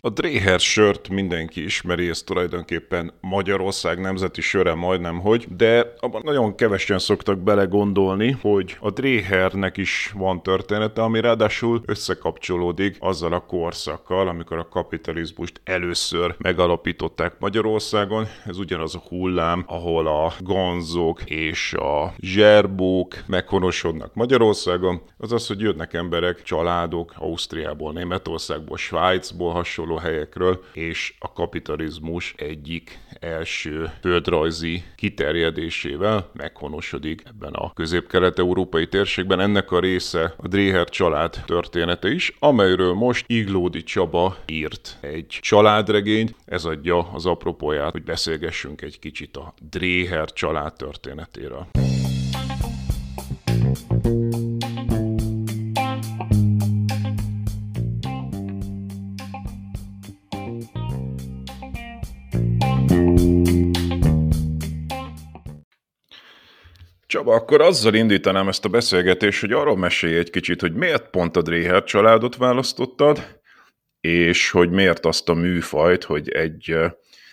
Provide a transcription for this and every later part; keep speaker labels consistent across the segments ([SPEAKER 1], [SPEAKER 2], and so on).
[SPEAKER 1] A Dréher sört mindenki ismeri, ez tulajdonképpen Magyarország nemzeti söre majdnem hogy, de abban nagyon kevesen szoktak belegondolni, hogy a Dréhernek is van története, ami ráadásul összekapcsolódik azzal a korszakkal, amikor a kapitalizmust először megalapították Magyarországon. Ez ugyanaz a hullám, ahol a gonzok és a zserbók meghonosodnak Magyarországon, az az, hogy jönnek emberek, családok Ausztriából, Németországból, Svájcból hasonló helyekről, és a kapitalizmus egyik első földrajzi kiterjedésével meghonosodik ebben a közép-kelet-európai térségben. Ennek a része a Dréher család története is, amelyről most Iglódi Csaba írt egy családregényt. Ez adja az apropóját, hogy beszélgessünk egy kicsit a Dréher család történetéről. Csaba, akkor azzal indítanám ezt a beszélgetést, hogy arról mesélj egy kicsit, hogy miért pont a Dréher családot választottad, és hogy miért azt a műfajt, hogy egy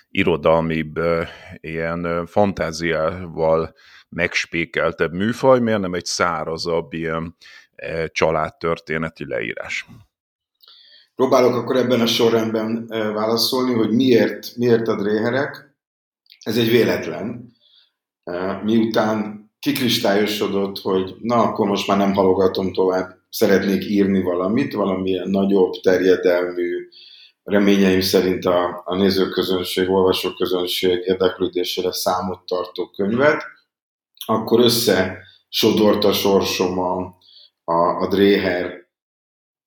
[SPEAKER 1] irodalmibb, ilyen fantáziával megspékeltebb műfaj, miért nem egy szárazabb, ilyen családtörténeti leírás?
[SPEAKER 2] Próbálok akkor ebben a sorrendben válaszolni, hogy miért, miért a dréherek. Ez egy véletlen. Miután kikristályosodott, hogy na, akkor most már nem halogatom tovább, szeretnék írni valamit, valamilyen nagyobb, terjedelmű, reményeim szerint a, a nézőközönség, olvasóközönség érdeklődésére számot tartó könyvet, akkor összesodort a sorsom a, a, a Dréher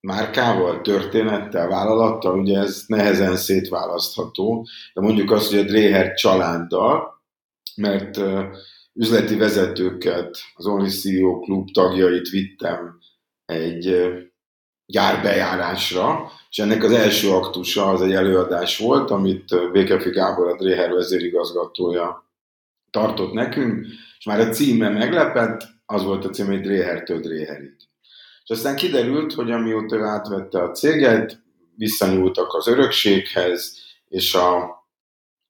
[SPEAKER 2] márkával, történettel, vállalattal, ugye ez nehezen szétválasztható, de mondjuk azt, hogy a Dréher családdal, mert üzleti vezetőket, az Only CEO klub tagjait vittem egy gyárbejárásra, és ennek az első aktusa az egy előadás volt, amit Békefi Gábor, a Dréher vezérigazgatója tartott nekünk, és már a címe meglepett, az volt a cím, hogy Dréhertől Dréherig. És aztán kiderült, hogy amióta ő átvette a céget, visszanyúltak az örökséghez, és a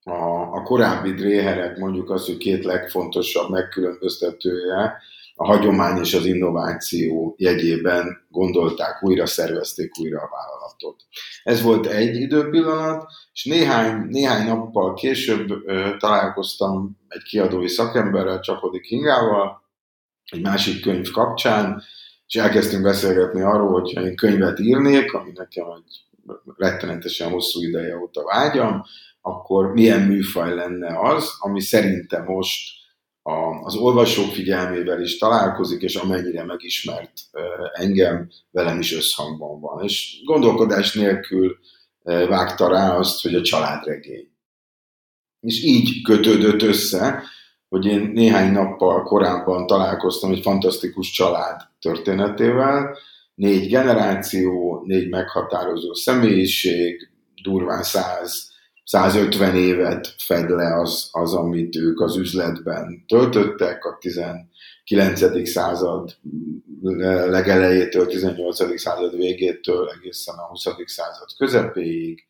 [SPEAKER 2] a, korábbi dréherek mondjuk az, hogy két legfontosabb megkülönböztetője a hagyomány és az innováció jegyében gondolták, újra szervezték újra a vállalatot. Ez volt egy időpillanat, és néhány, néhány nappal később ö, találkoztam egy kiadói szakemberrel, Csapodi Kingával, egy másik könyv kapcsán, és elkezdtünk beszélgetni arról, hogyha én könyvet írnék, ami nekem egy rettenetesen hosszú ideje óta vágyam, akkor milyen műfaj lenne az, ami szerintem most a, az olvasók figyelmével is találkozik, és amennyire megismert engem, velem is összhangban van. És gondolkodás nélkül vágta rá azt, hogy a családregény. És így kötődött össze, hogy én néhány nappal korábban találkoztam egy fantasztikus család történetével, négy generáció, négy meghatározó személyiség, durván száz 150 évet fed le az, az, amit ők az üzletben töltöttek, a 19. század legelejétől, 18. század végétől egészen a 20. század közepéig,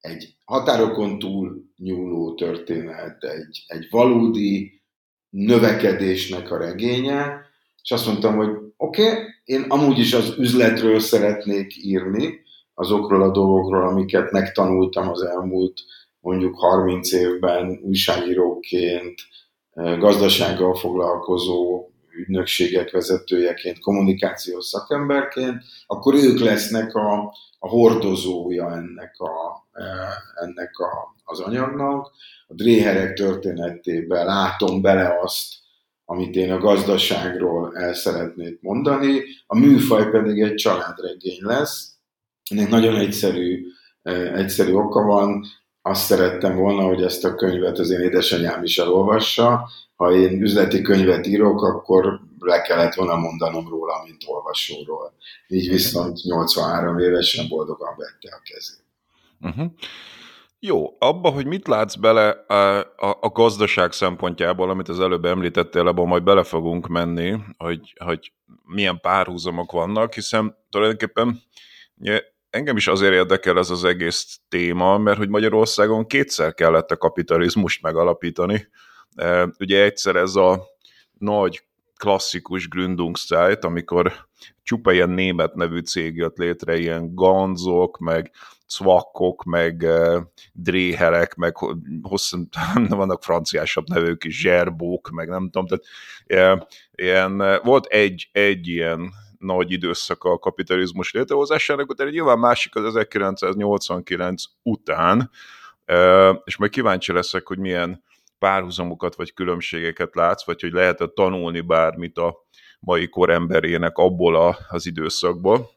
[SPEAKER 2] egy határokon túl nyúló történet, egy, egy valódi növekedésnek a regénye, és azt mondtam, hogy oké, okay, én amúgy is az üzletről szeretnék írni, azokról a dolgokról, amiket megtanultam az elmúlt mondjuk 30 évben újságíróként, gazdasággal foglalkozó ügynökségek vezetőjeként, kommunikációs szakemberként, akkor ők lesznek a, a hordozója ennek, a, ennek a, az anyagnak. A dréherek történetében látom bele azt, amit én a gazdaságról el szeretnék mondani, a műfaj pedig egy családregény lesz. Ennek nagyon egyszerű, egyszerű oka van, azt szerettem volna, hogy ezt a könyvet az én édesanyám is elolvassa. Ha én üzleti könyvet írok, akkor le kellett volna mondanom róla, mint olvasóról. Így viszont 83 évesen boldogan vette a kezét.
[SPEAKER 1] Uh-huh. Jó, abba, hogy mit látsz bele a, a, a gazdaság szempontjából, amit az előbb említettél, abban majd bele fogunk menni, hogy, hogy milyen párhuzamok vannak, hiszen tulajdonképpen engem is azért érdekel ez az egész téma, mert hogy Magyarországon kétszer kellett a kapitalizmust megalapítani. E, ugye egyszer ez a nagy klasszikus Gründungszeit, amikor csupa ilyen német nevű cég jött létre, ilyen ganzok, meg cvakkok, meg uh, dréherek, meg hosszan, vannak franciásabb nevők is, zserbók, meg nem tudom, tehát ilyen, ilyen, volt egy, egy ilyen nagy időszaka a kapitalizmus létrehozásának, utána nyilván másik az 1989 után, és majd kíváncsi leszek, hogy milyen párhuzamokat vagy különbségeket látsz, vagy hogy lehet-e tanulni bármit a mai kor emberének abból a, az időszakból.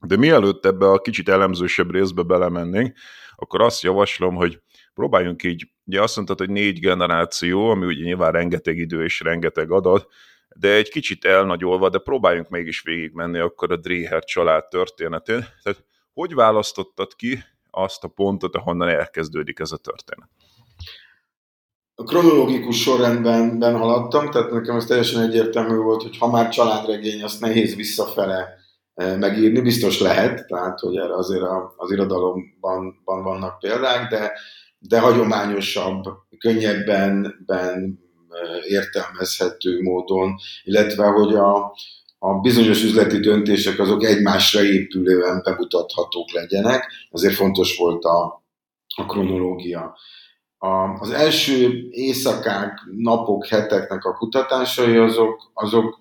[SPEAKER 1] De mielőtt ebbe a kicsit elemzősebb részbe belemennénk, akkor azt javaslom, hogy próbáljunk így, ugye azt mondtad, hogy négy generáció, ami ugye nyilván rengeteg idő és rengeteg adat, de egy kicsit elnagyolva, de próbáljunk mégis végigmenni akkor a Dréher család történetén. Tehát hogy választottad ki azt a pontot, ahonnan elkezdődik ez a történet?
[SPEAKER 2] A kronológikus sorrendben ben haladtam, tehát nekem ez teljesen egyértelmű volt, hogy ha már családregény, azt nehéz visszafele eh, megírni, biztos lehet, tehát hogy erre azért az irodalomban vannak példák, de, de hagyományosabb, könnyebben ben értelmezhető módon, illetve hogy a, a bizonyos üzleti döntések azok egymásra épülően bemutathatók legyenek, azért fontos volt a, a kronológia. A, az első éjszakák, napok, heteknek a kutatásai azok, azok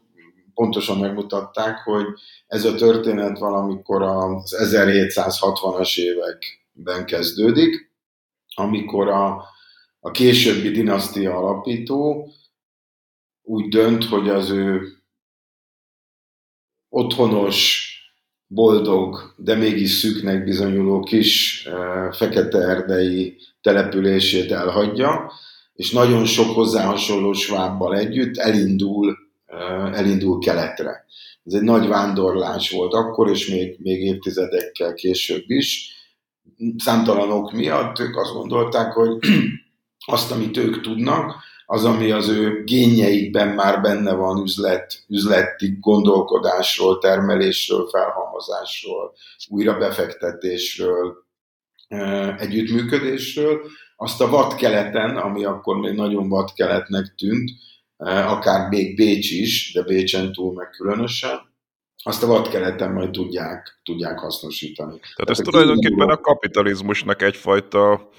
[SPEAKER 2] pontosan megmutatták, hogy ez a történet valamikor az 1760-as években kezdődik, amikor a, a későbbi dinasztia alapító úgy dönt, hogy az ő otthonos, boldog, de mégis szűknek bizonyuló kis fekete erdei települését elhagyja, és nagyon sok hozzá hasonló svábbal együtt elindul, elindul keletre. Ez egy nagy vándorlás volt akkor, és még, még évtizedekkel később is. Számtalanok miatt ők azt gondolták, hogy azt, amit ők tudnak, az, ami az ő génjeikben már benne van üzlet, üzleti gondolkodásról, termelésről, felhalmozásról, újra befektetésről, együttműködésről, azt a vadkeleten, ami akkor még nagyon vadkeletnek tűnt, akár még Bécs is, de Bécsen túl meg különösen, azt a vadkeleten majd tudják, tudják hasznosítani.
[SPEAKER 1] Tehát, Tehát ez tulajdonképpen a kapitalizmusnak egyfajta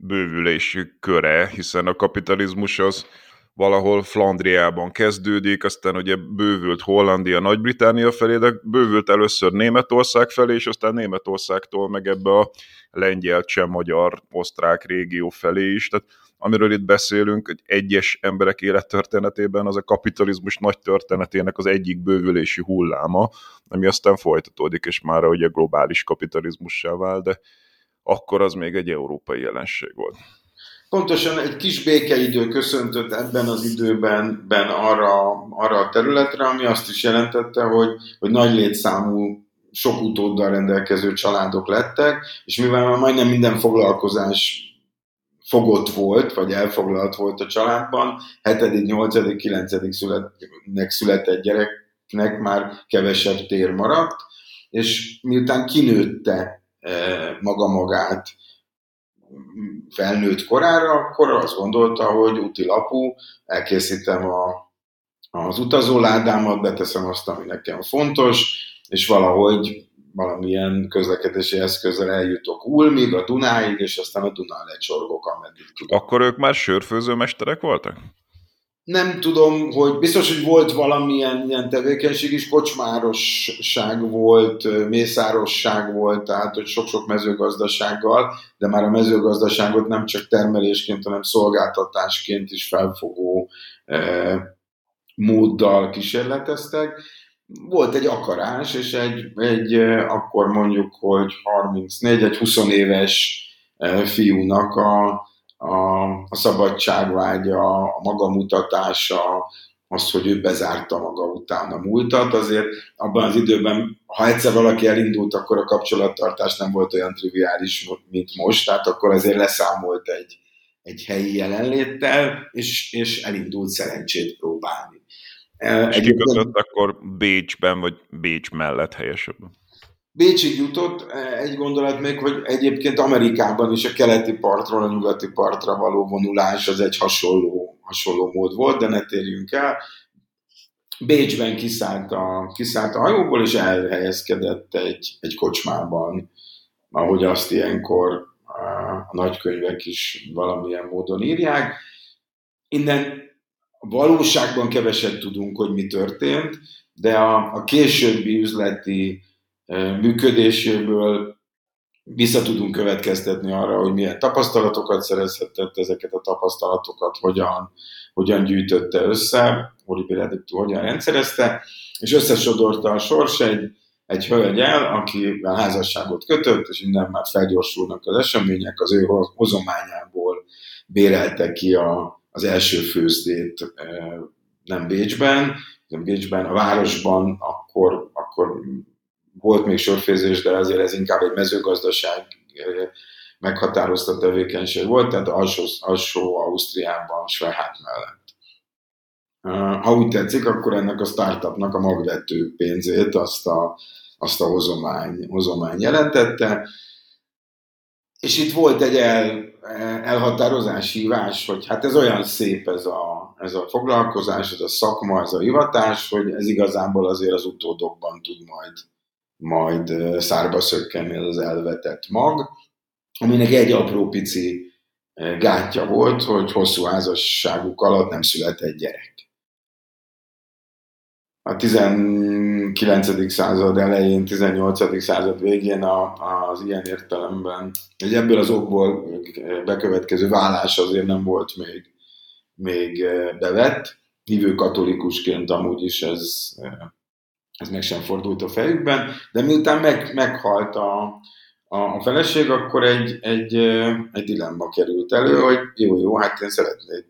[SPEAKER 1] bővülési köre, hiszen a kapitalizmus az valahol Flandriában kezdődik, aztán ugye bővült Hollandia, Nagy-Británia felé, de bővült először Németország felé, és aztán Németországtól meg ebbe a lengyel, cseh, magyar, osztrák régió felé is. Tehát amiről itt beszélünk, hogy egyes emberek élettörténetében az a kapitalizmus nagy történetének az egyik bővülési hulláma, ami aztán folytatódik, és már ugye globális kapitalizmussá vált, de akkor az még egy európai jelenség volt.
[SPEAKER 2] Pontosan egy kis békeidő köszöntött ebben az időben ben arra, arra a területre, ami azt is jelentette, hogy, hogy nagy létszámú sok utóddal rendelkező családok lettek, és mivel már majdnem minden foglalkozás fogott volt, vagy elfoglalt volt a családban, 7., 8., 9. születnek született gyereknek már kevesebb tér maradt, és miután kinőtte maga magát felnőtt korára, akkor azt gondolta, hogy úti lapú, elkészítem a, az utazóládámat, beteszem azt, ami nekem fontos, és valahogy valamilyen közlekedési eszközzel eljutok Ulmig, a Dunáig, és aztán a Dunán lecsorgok, ameddig tudok.
[SPEAKER 1] Akkor ők már sörfőzőmesterek voltak?
[SPEAKER 2] Nem tudom, hogy biztos, hogy volt valamilyen ilyen tevékenység is, kocsmárosság volt, mészárosság volt, tehát hogy sok-sok mezőgazdasággal, de már a mezőgazdaságot nem csak termelésként, hanem szolgáltatásként is felfogó móddal kísérleteztek. Volt egy akarás, és egy, egy akkor mondjuk, hogy 34, egy 20 éves fiúnak a, a, a szabadságvágya, a magamutatása, az, hogy ő bezárta maga után a múltat, azért abban az időben, ha egyszer valaki elindult, akkor a kapcsolattartás nem volt olyan triviális, mint most, tehát akkor azért leszámolt egy, egy helyi jelenléttel, és, és elindult szerencsét próbálni.
[SPEAKER 1] És kikötött akkor Bécsben, vagy Bécs mellett helyesebben?
[SPEAKER 2] Bécsig jutott, egy gondolat még, hogy egyébként Amerikában is a keleti partról a nyugati partra való vonulás az egy hasonló, hasonló mód volt, de ne térjünk el. Bécsben kiszállt a, kiszállt a hajóból, és elhelyezkedett egy, egy kocsmában, ahogy azt ilyenkor a nagykönyvek is valamilyen módon írják. Innen valóságban keveset tudunk, hogy mi történt, de a, a későbbi üzleti e, működéséből vissza tudunk következtetni arra, hogy milyen tapasztalatokat szerezhetett, ezeket a tapasztalatokat hogyan, hogyan gyűjtötte össze, Uri Benediktu hogyan rendszerezte, és összesodorta a sors egy, egy hölgyel, akivel házasságot kötött, és innen már felgyorsulnak az események, az ő hozományából bérelte ki a, az első főzdét nem Bécsben, nem Bécsben, a városban akkor, akkor volt még sorfőzés, de azért ez inkább egy mezőgazdaság meghatározta tevékenység volt, tehát alsó, alsó Ausztriában, Svehát mellett. Ha úgy tetszik, akkor ennek a startupnak a magvető pénzét azt a, azt a hozomány, hozomány jelentette, és itt volt egy el, elhatározás, hívás, hogy hát ez olyan szép ez a, ez a foglalkozás, ez a szakma, ez a hivatás, hogy ez igazából azért az utódokban tud majd, majd szárba szökkenni az elvetett mag, aminek egy apró pici gátja volt, hogy hosszú házasságuk alatt nem született gyerek a 19. század elején, 18. század végén a, az ilyen értelemben, hogy ebből az okból bekövetkező vállás azért nem volt még, még bevett. Hívő katolikusként amúgy is ez, ez meg sem fordult a fejükben, de miután meg, meghalt a, a feleség, akkor egy, egy, egy dilemma került elő, hogy jó, jó, hát én szeretnék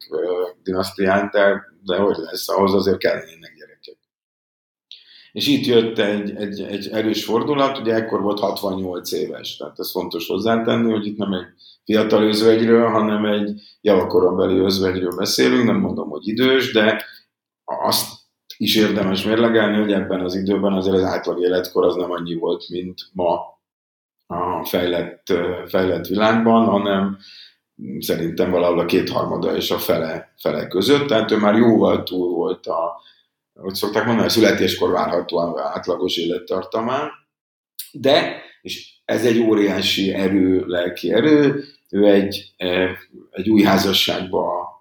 [SPEAKER 2] dinasztiát, de, de hogy lesz, ahhoz azért kellenének és itt jött egy, egy, egy erős fordulat, ugye ekkor volt 68 éves, tehát ez fontos hozzátenni, hogy itt nem egy fiatal özvegyről, hanem egy javakorombeli özvegyről beszélünk, nem mondom, hogy idős, de azt is érdemes mérlegelni, hogy ebben az időben azért az átlag életkor az nem annyi volt, mint ma a fejlett, fejlett világban, hanem szerintem valahol a kétharmada és a fele, fele között, tehát ő már jóval túl volt a, hogy szokták mondani, a születéskor várhatóan átlagos élettartamán, de, és ez egy óriási erő, lelki erő, ő egy, egy új házasságba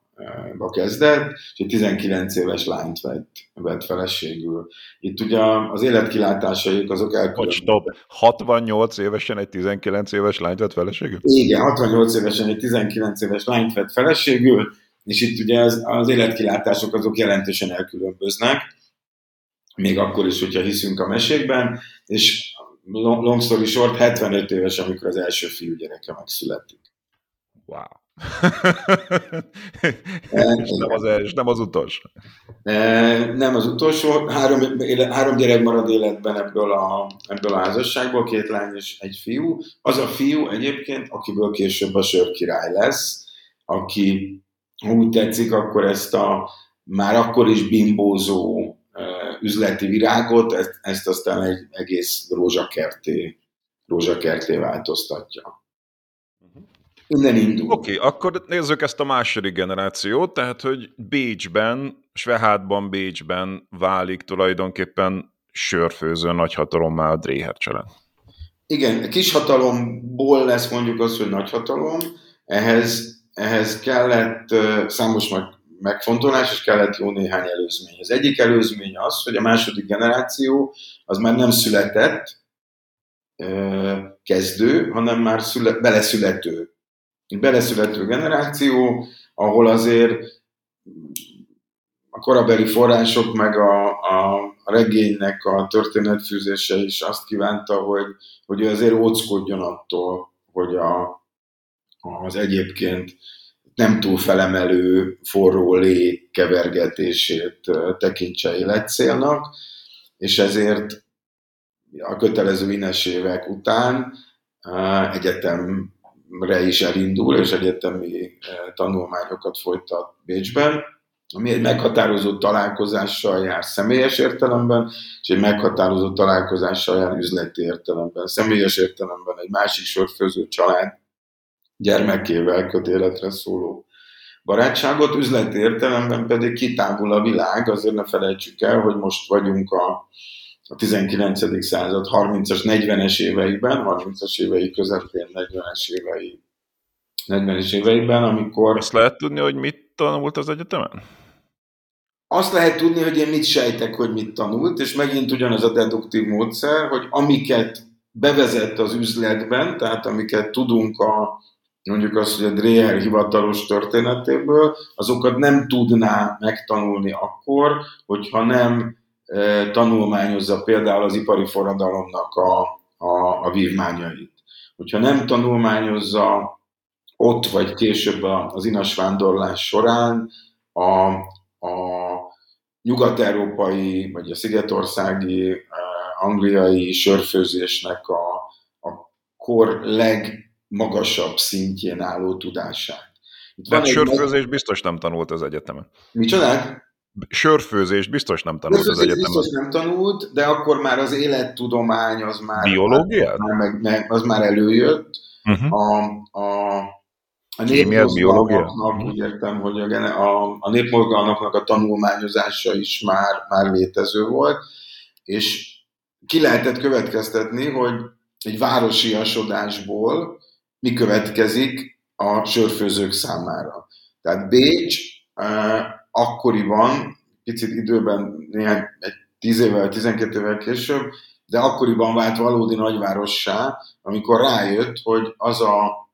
[SPEAKER 2] ba kezdett, és egy 19 éves lányt vett, vett feleségül. Itt ugye az életkilátásaik azok
[SPEAKER 1] elkülönültek. 68 évesen egy 19 éves lányt vett feleségül?
[SPEAKER 2] Igen, 68 évesen egy 19 éves lányt vett feleségül, és itt ugye az, az életkilátások azok jelentősen elkülönböznek, még akkor is, hogyha hiszünk a mesékben, és long story short, 75 éves, amikor az első fiú gyereke megszületik.
[SPEAKER 1] Wow. És, nem az első, nem az utolsó.
[SPEAKER 2] Nem az utolsó. Három, három gyerek marad életben ebből a, ebből a házasságból, két lány és egy fiú. Az a fiú egyébként, akiből később a sörkirály lesz, aki úgy tetszik, akkor ezt a már akkor is bimbózó üzleti virágot, ezt, ezt aztán egy egész rózsakerté, rózsakerté változtatja. Innen indul.
[SPEAKER 1] Oké, okay, akkor nézzük ezt a második generációt, tehát hogy Bécsben, Svehátban, Bécsben válik tulajdonképpen sörfőző nagyhatalommá a Dréher család.
[SPEAKER 2] igen, kishatalomból lesz mondjuk az, hogy nagyhatalom, ehhez, ehhez kellett számos meg, megfontolás, és kellett jó néhány előzmény. Az egyik előzmény az, hogy a második generáció az már nem született kezdő, hanem már szüle, beleszülető. Beleszülető generáció, ahol azért a korabeli források, meg a, a, regénynek a történetfűzése is azt kívánta, hogy, hogy ő azért óckodjon attól, hogy a, az egyébként nem túl felemelő forró lé kevergetését tekintse életcélnak, és ezért a kötelező ines évek után egyetemre is elindul, és egyetemi tanulmányokat folytat Bécsben, ami egy meghatározó találkozással jár személyes értelemben, és egy meghatározó találkozással jár üzleti értelemben. Személyes értelemben egy másik sörfőző család gyermekével köt életre szóló barátságot, üzleti értelemben pedig kitágul a világ, azért ne felejtsük el, hogy most vagyunk a, a 19. század 30-as, 40-es éveiben, 30-as évei közepén, 40-es évei 40-es éveiben, amikor...
[SPEAKER 1] Azt lehet tudni, hogy mit tanult az egyetemen?
[SPEAKER 2] Azt lehet tudni, hogy én mit sejtek, hogy mit tanult, és megint ugyanaz a deduktív módszer, hogy amiket bevezett az üzletben, tehát amiket tudunk a, mondjuk azt, hogy a Dreher hivatalos történetéből, azokat nem tudná megtanulni akkor, hogyha nem tanulmányozza például az ipari forradalomnak a, a, a vívmányait. Hogyha nem tanulmányozza ott vagy később az inas vándorlás során a, a nyugat-európai, vagy a szigetországi, angliai sörfőzésnek a, a kor legmagasabb szintjén álló tudását.
[SPEAKER 1] Itt van sörfőzés biztos nem tanult az egyetemen.
[SPEAKER 2] Micsoda?
[SPEAKER 1] Sörfőzést biztos nem tanult az egyetemen.
[SPEAKER 2] biztos nem tanult, de akkor már az élettudomány az már...
[SPEAKER 1] Biológia?
[SPEAKER 2] Már, meg, az már előjött. Uh-huh. A, a a
[SPEAKER 1] népmozgalmaknak,
[SPEAKER 2] úgy értem, hogy a, a, a népmozgalmaknak a tanulmányozása is már, már létező volt, és ki lehetett következtetni, hogy egy városiasodásból mi következik a sörfőzők számára. Tehát Bécs eh, akkoriban, picit időben, néhány, egy 10 évvel, 12 évvel később, de akkoriban vált valódi nagyvárossá, amikor rájött, hogy az a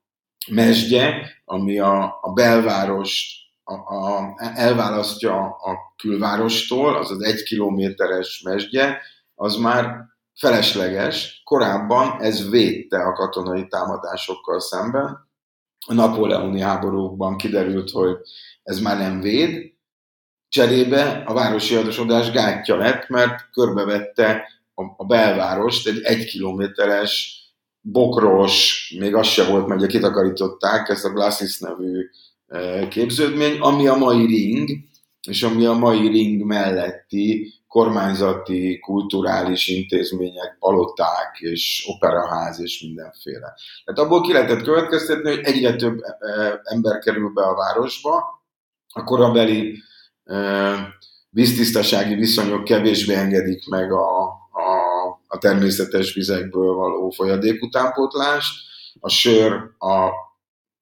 [SPEAKER 2] mesdje, ami a, a belvárost a, a, elválasztja a külvárostól, az az egy kilométeres mesdje, az már felesleges. Korábban ez védte a katonai támadásokkal szemben. A napóleoni háborúkban kiderült, hogy ez már nem véd. Cserébe a városi adosodás gátja lett, mert körbevette a, a belvárost egy egy kilométeres bokros, még az se volt, mert kitakarították ezt a Glassis nevű e, képződmény, ami a mai ring, és ami a mai ring melletti kormányzati, kulturális intézmények, paloták és operaház és mindenféle. Tehát abból ki lehetett következtetni, hogy egyre több e, e, ember kerül be a városba, a korabeli víztisztasági viszonyok kevésbé engedik meg a, a természetes vizekből való folyadékutánpótlást, a sör a,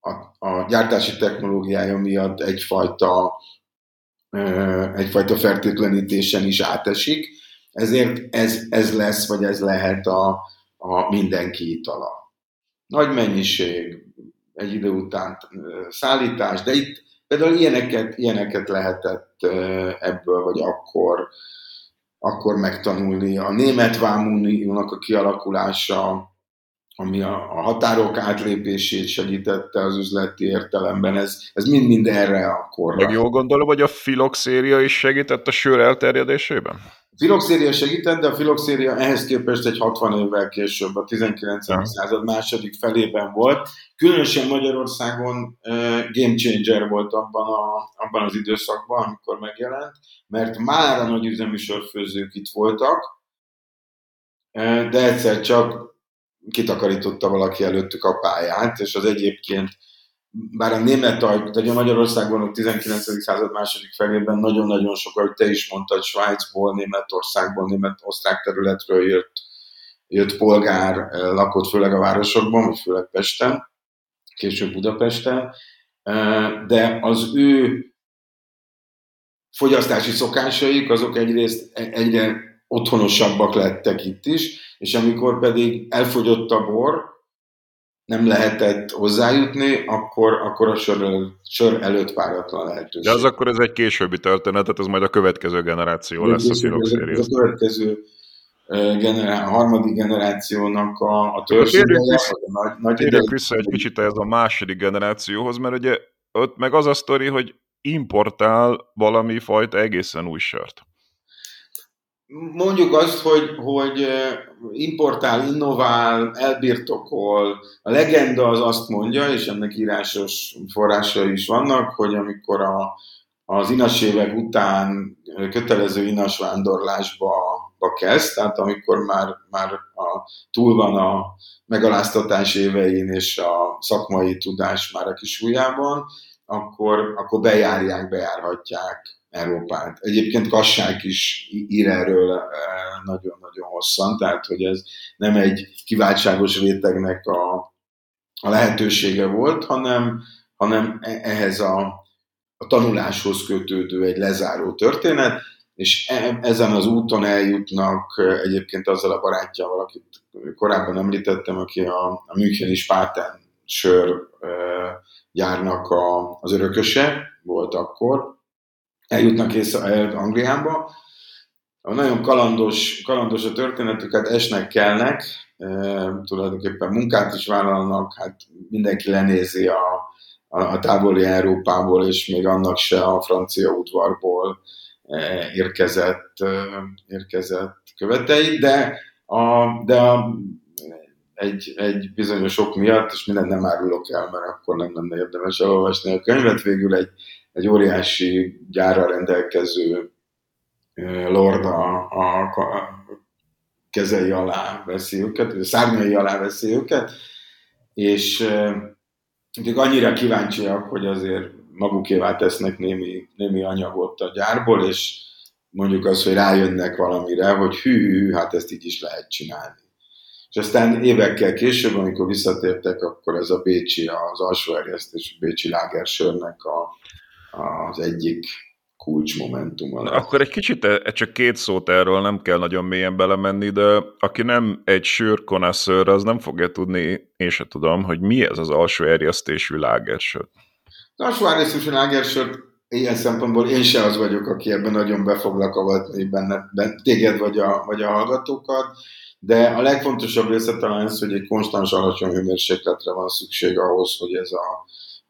[SPEAKER 2] a, a gyártási technológiája miatt egyfajta, egyfajta fertőtlenítésen is átesik, ezért ez, ez lesz, vagy ez lehet a, a mindenki itala. Nagy mennyiség, egy idő után szállítás, de itt például ilyeneket, ilyeneket lehetett ebből, vagy akkor akkor megtanulni. A német vámuniónak a kialakulása, ami a, a határok átlépését segítette az üzleti értelemben, ez, ez mind-mind erre a korra.
[SPEAKER 1] Meg jól gondolom, hogy a filoxéria is segített a sör elterjedésében?
[SPEAKER 2] Filoxéria segített, de a filoxéria ehhez képest egy 60 évvel később, a 19. Ja. század második felében volt. Különösen Magyarországon game changer volt abban, a, abban az időszakban, amikor megjelent, mert már a nagyüzemű sörfőzők itt voltak, de egyszer csak kitakarította valaki előttük a pályát, és az egyébként bár a német ajk, de a Magyarországon a 19. század második felében nagyon-nagyon sok, ahogy te is mondtad, Svájcból, Németországból, német-osztrák területről jött jött polgár lakott főleg a városokban, vagy főleg Pesten, később Budapesten, de az ő fogyasztási szokásaik azok egyrészt e, egyre otthonosabbak lettek itt is, és amikor pedig elfogyott a bor, nem lehetett hozzájutni, akkor, akkor a sör előtt, sör előtt páratlan lehetőség.
[SPEAKER 1] De az akkor ez egy későbbi történet, tehát ez majd a következő generáció lesz a
[SPEAKER 2] szinoxéria. Ez a következő generá- harmadik generációnak a, a törzségeje,
[SPEAKER 1] nagy, nagy Térjük vissza egy kicsit ez a második generációhoz, mert ugye ott meg az a sztori, hogy importál valami fajta egészen új sört.
[SPEAKER 2] Mondjuk azt, hogy, hogy importál, innovál, elbirtokol. A legenda az azt mondja, és ennek írásos forrásai is vannak, hogy amikor a, az inas évek után kötelező inas vándorlásba ba kezd, tehát amikor már, már a, túl van a megaláztatás évein és a szakmai tudás már a kis ujjában, akkor, akkor bejárják, bejárhatják Európát. Egyébként Kassák is ír erről eh, nagyon-nagyon hosszan, tehát hogy ez nem egy kiváltságos rétegnek a, a lehetősége volt, hanem, hanem e, ehhez a, a tanuláshoz kötődő egy lezáró történet, és e, ezen az úton eljutnak eh, egyébként azzal a barátjával, akit korábban említettem, aki a, a Müncheni Spáten sör eh, gyárnak a, az örököse volt akkor, eljutnak észre Angliába. Nagyon kalandos, kalandos a történetüket, esnek, kelnek, e, tulajdonképpen munkát is vállalnak, hát mindenki lenézi a, a, a távoli Európából, és még annak se a francia udvarból e, érkezett, e, érkezett követei, de, a, de a, egy, egy bizonyos ok miatt, és mindent nem árulok el, mert akkor nem lenne érdemes elolvasni a könyvet, végül egy, egy óriási gyára rendelkező lord a, kezei alá veszi őket, a szárnyai alá veszi őket, és ők annyira kíváncsiak, hogy azért magukévá tesznek némi, némi anyagot a gyárból, és mondjuk az, hogy rájönnek valamire, hogy hű, hű, hát ezt így is lehet csinálni. És aztán évekkel később, amikor visszatértek, akkor ez a Bécsi, az alsó erjesztés Bécsi lágersörnek a, az egyik kulcsmomentum.
[SPEAKER 1] Na, akkor egy kicsit, e, csak két szót erről nem kell nagyon mélyen belemenni, de aki nem egy sörkonaszőr, az nem fogja tudni, én se tudom, hogy mi ez az alsó erjesztésű lágersör.
[SPEAKER 2] Az alsó erjesztésű lágersör ilyen szempontból én se az vagyok, aki ebben nagyon be foglak avatni benne, benne, téged vagy a, vagy a hallgatókat, de a legfontosabb része talán az, hogy egy konstans alacsony hőmérsékletre van szükség ahhoz, hogy ez a,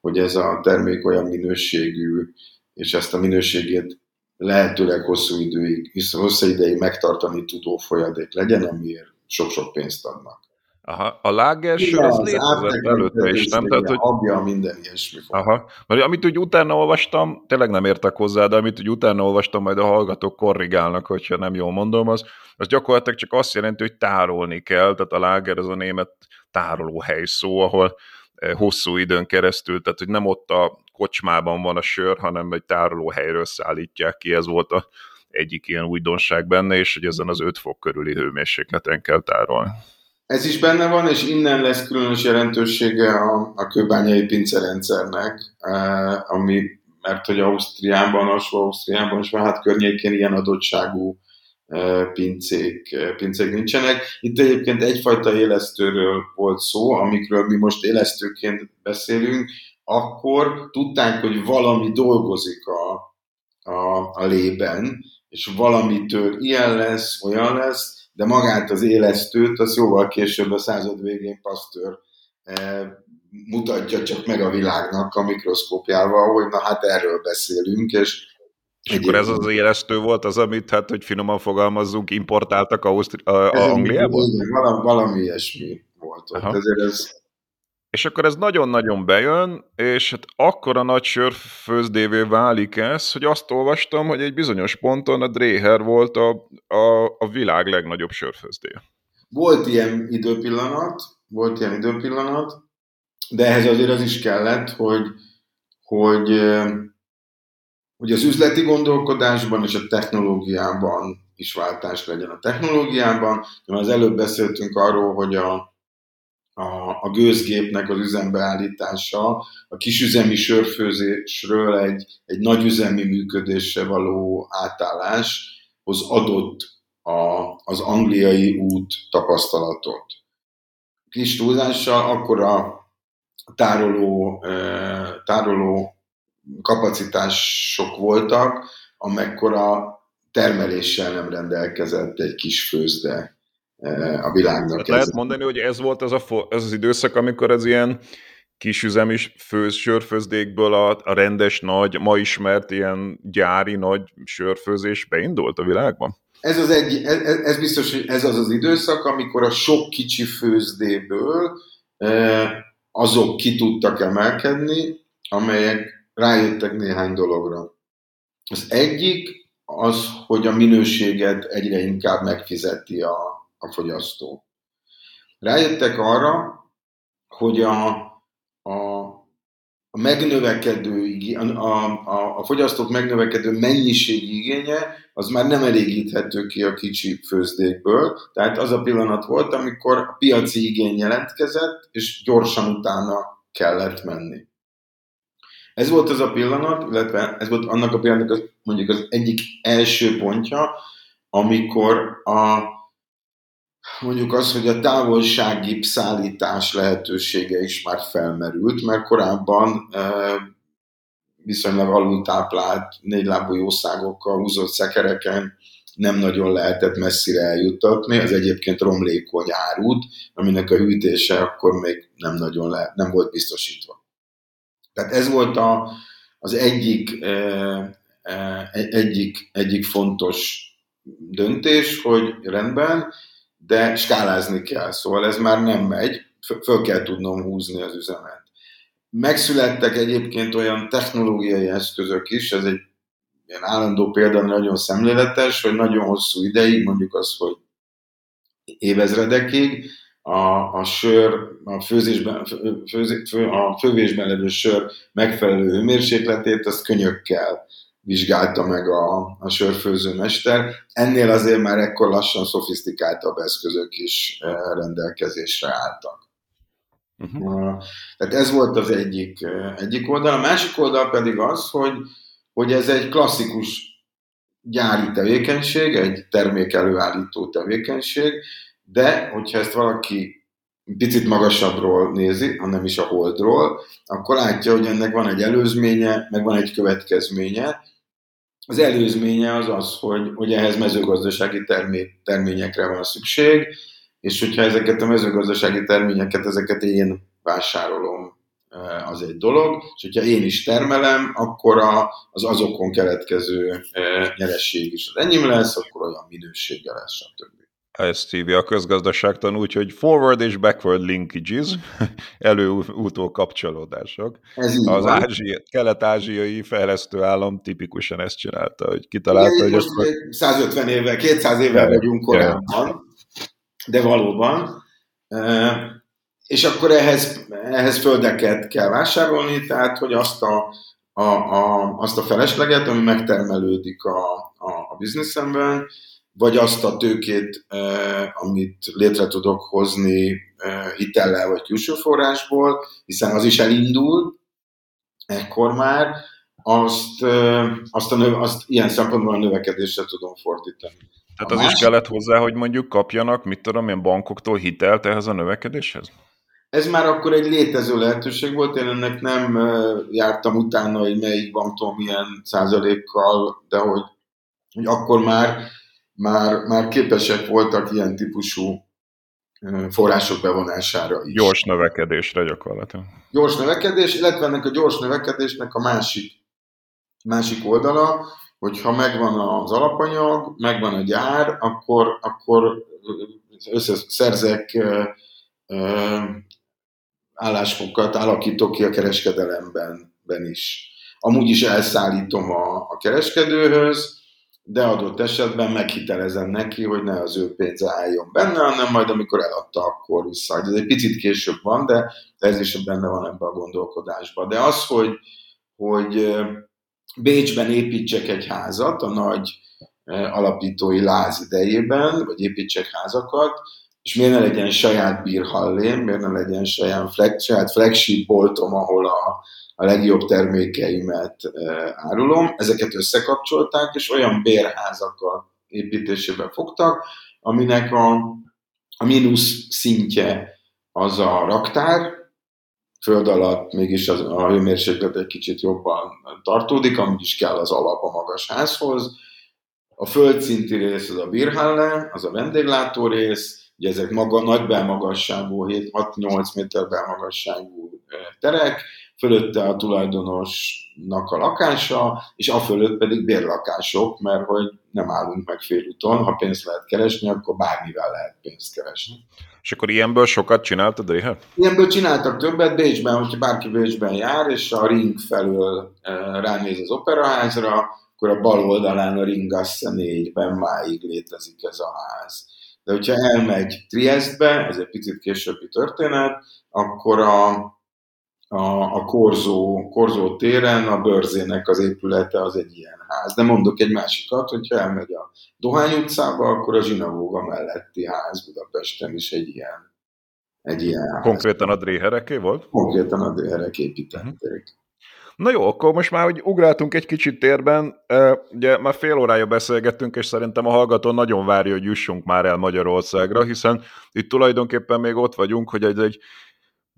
[SPEAKER 2] hogy ez a termék olyan minőségű, és ezt a minőségét lehetőleg hosszú időig, hosszú ideig megtartani tudó folyadék legyen, amiért sok-sok pénzt adnak.
[SPEAKER 1] Aha, a lágersör az, az létezett előtte is, nem?
[SPEAKER 2] Tehát, hogy... Abja minden ilyesmi.
[SPEAKER 1] Aha, mert amit úgy utána olvastam, tényleg nem értek hozzá, de amit úgy utána olvastam, majd a hallgatók korrigálnak, hogyha nem jól mondom, az, az gyakorlatilag csak azt jelenti, hogy tárolni kell, tehát a láger az a német tárolóhely szó, ahol hosszú időn keresztül, tehát hogy nem ott a kocsmában van a sör, hanem egy tárolóhelyről szállítják ki, ez volt a egyik ilyen újdonság benne, és hogy ezen az 5 fok körüli hőmérsékleten kell tárolni.
[SPEAKER 2] Ez is benne van, és innen lesz különös jelentősége a, a kőbányai pincerendszernek, ami, mert hogy Ausztriában, alsó Ausztriában és hát környékén ilyen adottságú pincék, pincék nincsenek. Itt egyébként egyfajta élesztőről volt szó, amikről mi most élesztőként beszélünk, akkor tudták, hogy valami dolgozik a, a, a lében, és valamitől ilyen lesz, olyan lesz, de magát az élesztőt, az jóval később a század végén Pasteur mutatja csak meg a világnak a mikroszkópjával, hogy na hát erről beszélünk, és
[SPEAKER 1] és akkor ez az élesztő volt az, amit, hát, hogy finoman fogalmazzunk, importáltak Ausztri- a, a Angliából?
[SPEAKER 2] Igen, valami, valami ilyesmi volt ott. Ezért ez,
[SPEAKER 1] és akkor ez nagyon-nagyon bejön, és hát akkor a nagy sörfőzdévé válik ez, hogy azt olvastam, hogy egy bizonyos ponton a Dreher volt a, a, a világ legnagyobb sörfőzdé.
[SPEAKER 2] Volt ilyen időpillanat, volt ilyen időpillanat, de ehhez azért az is kellett, hogy, hogy, hogy az üzleti gondolkodásban és a technológiában is váltás legyen a technológiában. Az előbb beszéltünk arról, hogy a, a, a gőzgépnek az üzembeállítása a kisüzemi sörfőzésről egy, egy nagyüzemi működésre való átálláshoz adott a, az angliai út tapasztalatot. Kis túlzással akkor a tároló, tároló kapacitások voltak, amekkora termeléssel nem rendelkezett egy kis főzde a világnak. Hát
[SPEAKER 1] lehet mondani, hogy ez volt az, a, ez az időszak, amikor az ilyen kisüzemi főz, sörfőzdékből a, a rendes, nagy, ma ismert ilyen gyári nagy sörfőzés beindult a világban?
[SPEAKER 2] Ez, az egy, ez, ez biztos, hogy ez az az időszak, amikor a sok kicsi főzdéből azok ki tudtak emelkedni, amelyek rájöttek néhány dologra. Az egyik az, hogy a minőséget egyre inkább megfizeti a, a fogyasztó. Rájöttek arra, hogy a, a, a megnövekedő, a, a, a fogyasztók megnövekedő mennyiségi igénye az már nem elégíthető ki a kicsi főzdékből. Tehát az a pillanat volt, amikor a piaci igény jelentkezett, és gyorsan utána kellett menni. Ez volt az a pillanat, illetve ez volt annak a pillanatnak mondjuk az egyik első pontja, amikor a, mondjuk az, hogy a távolsági szállítás lehetősége is már felmerült, mert korábban e, viszonylag alultáplált négylábú jószágokkal húzott szekereken nem nagyon lehetett messzire eljutatni, az egyébként romlékony árút, aminek a hűtése akkor még nem nagyon le, nem volt biztosítva. Tehát ez volt a, az egyik, e, egyik, egyik fontos döntés, hogy rendben, de skálázni kell, szóval ez már nem megy, föl kell tudnom húzni az üzemet. Megszülettek egyébként olyan technológiai eszközök is, ez egy ilyen állandó példa, nagyon szemléletes, hogy nagyon hosszú ideig, mondjuk az, hogy évezredekig, a, a sör, a, főzésben, főz, fő, a fővésben levő sör megfelelő hőmérsékletét, azt könyökkel vizsgálta meg a, a sörfőzőmester. Ennél azért már ekkor lassan szofisztikáltabb eszközök is eh, rendelkezésre álltak. Uh-huh. Tehát ez volt az egyik, eh, egyik oldal. A másik oldal pedig az, hogy, hogy ez egy klasszikus gyári tevékenység, egy termék előállító tevékenység, de hogyha ezt valaki picit magasabbról nézi, hanem is a holdról, akkor látja, hogy ennek van egy előzménye, meg van egy következménye. Az előzménye az az, hogy, hogy ehhez mezőgazdasági termé, terményekre van szükség, és hogyha ezeket a mezőgazdasági terményeket, ezeket én vásárolom, az egy dolog, és hogyha én is termelem, akkor az azokon keletkező nyeresség is az enyém lesz, akkor olyan minősége lesz, stb
[SPEAKER 1] ezt hívja a közgazdaságtan úgy, hogy forward és backward linkages, előútó kapcsolódások. Ez az ázsia, kelet-ázsiai fejlesztő állam tipikusan ezt csinálta, hogy kitalálta, Igen, hogy...
[SPEAKER 2] Most akkor... 150 évvel, 200 évvel vagyunk korábban, de valóban. És akkor ehhez, ehhez földeket kell vásárolni, tehát hogy azt a, a, a, azt a felesleget, ami megtermelődik a, a, a bizniszemben, vagy azt a tőkét, amit létre tudok hozni hitellel vagy külső forrásból, hiszen az is elindul, ekkor már, azt, azt, a növ, azt ilyen szempontból a növekedésre tudom fordítani.
[SPEAKER 1] Tehát az másik... is kellett hozzá, hogy mondjuk kapjanak, mit tudom, ilyen bankoktól hitelt ehhez a növekedéshez?
[SPEAKER 2] Ez már akkor egy létező lehetőség volt, én ennek nem jártam utána, hogy melyik banktól milyen százalékkal, de hogy, hogy akkor már már, már képesek voltak ilyen típusú források bevonására is.
[SPEAKER 1] Gyors növekedésre gyakorlatilag.
[SPEAKER 2] Gyors növekedés, illetve ennek a gyors növekedésnek a másik, másik oldala, hogyha megvan az alapanyag, megvan a gyár, akkor, akkor összeszerzek állásfokat, alakítok ki a kereskedelemben ben is. Amúgy is elszállítom a, a kereskedőhöz, de adott esetben meghitelezem neki, hogy ne az ő pénze álljon benne, hanem majd amikor eladta, akkor vissza. Ez egy picit később van, de ez is benne van ebben a gondolkodásban. De az, hogy, hogy Bécsben építsek egy házat a nagy alapítói láz idejében, vagy építsek házakat, és miért ne legyen saját bírhallém, miért ne legyen saját, flag, saját flagship boltom, ahol a, a legjobb termékeimet árulom. Ezeket összekapcsolták, és olyan bérházakat építésébe fogtak, aminek a, a mínusz szintje az a raktár, föld alatt mégis az, a hőmérséklet egy kicsit jobban tartódik, amúgy is kell az alap a magas házhoz. A földszinti rész az a birhalle, az a vendéglátó rész, ugye ezek maga, nagy belmagasságú, 6-8 méter belmagasságú terek, fölötte a tulajdonosnak a lakása, és a fölött pedig bérlakások, mert hogy nem állunk meg félúton, ha pénzt lehet keresni, akkor bármivel lehet pénzt keresni.
[SPEAKER 1] És akkor ilyenből sokat csináltad, Réhe?
[SPEAKER 2] Ilyenből csináltak többet, Bécsben, hogyha bárki Bécsben jár, és a ring felől ránéz az operaházra, akkor a bal oldalán a Ringasse 4-ben máig létezik ez a ház. De hogyha elmegy Triestbe, ez egy picit későbbi történet, akkor a, a, a Korzó, Korzó téren a bőrzének az épülete az egy ilyen ház. De mondok egy másikat, hogyha elmegy a Dohány utcába, akkor a Zsinagóga melletti ház Budapesten is egy ilyen, egy ilyen ház.
[SPEAKER 1] Konkrétan a Dréhereké volt?
[SPEAKER 2] Konkrétan a Dréherek építették. Uh-huh.
[SPEAKER 1] Na jó, akkor most már, hogy ugráltunk egy kicsit térben, ugye már fél órája beszélgettünk, és szerintem a hallgató nagyon várja, hogy jussunk már el Magyarországra, hiszen itt tulajdonképpen még ott vagyunk, hogy egy, egy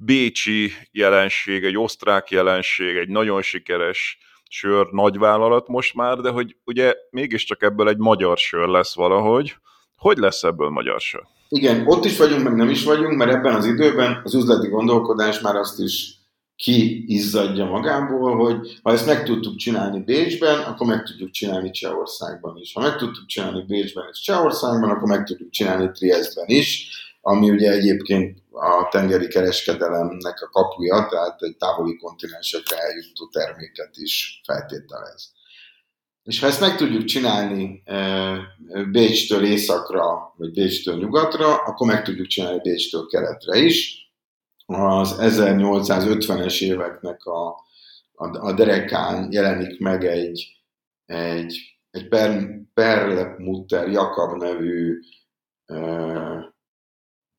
[SPEAKER 1] bécsi jelenség, egy osztrák jelenség, egy nagyon sikeres sör nagyvállalat most már, de hogy ugye mégiscsak ebből egy magyar sör lesz valahogy. Hogy lesz ebből magyar sör?
[SPEAKER 2] Igen, ott is vagyunk, meg nem is vagyunk, mert ebben az időben az üzleti gondolkodás már azt is kiizzadja magából, hogy ha ezt meg tudtuk csinálni Bécsben, akkor meg tudjuk csinálni Csehországban is. Ha meg tudtuk csinálni Bécsben és Csehországban, akkor meg tudjuk csinálni Triestben is, ami ugye egyébként a tengeri kereskedelemnek a kapuja, tehát egy távoli kontinensekre eljutó terméket is feltételez. És ha ezt meg tudjuk csinálni Bécstől északra, vagy Bécstől nyugatra, akkor meg tudjuk csinálni Bécstől keletre is, az 1850-es éveknek a, a, a derekán jelenik meg egy, egy, egy per, Perlemutter Jakab nevű e,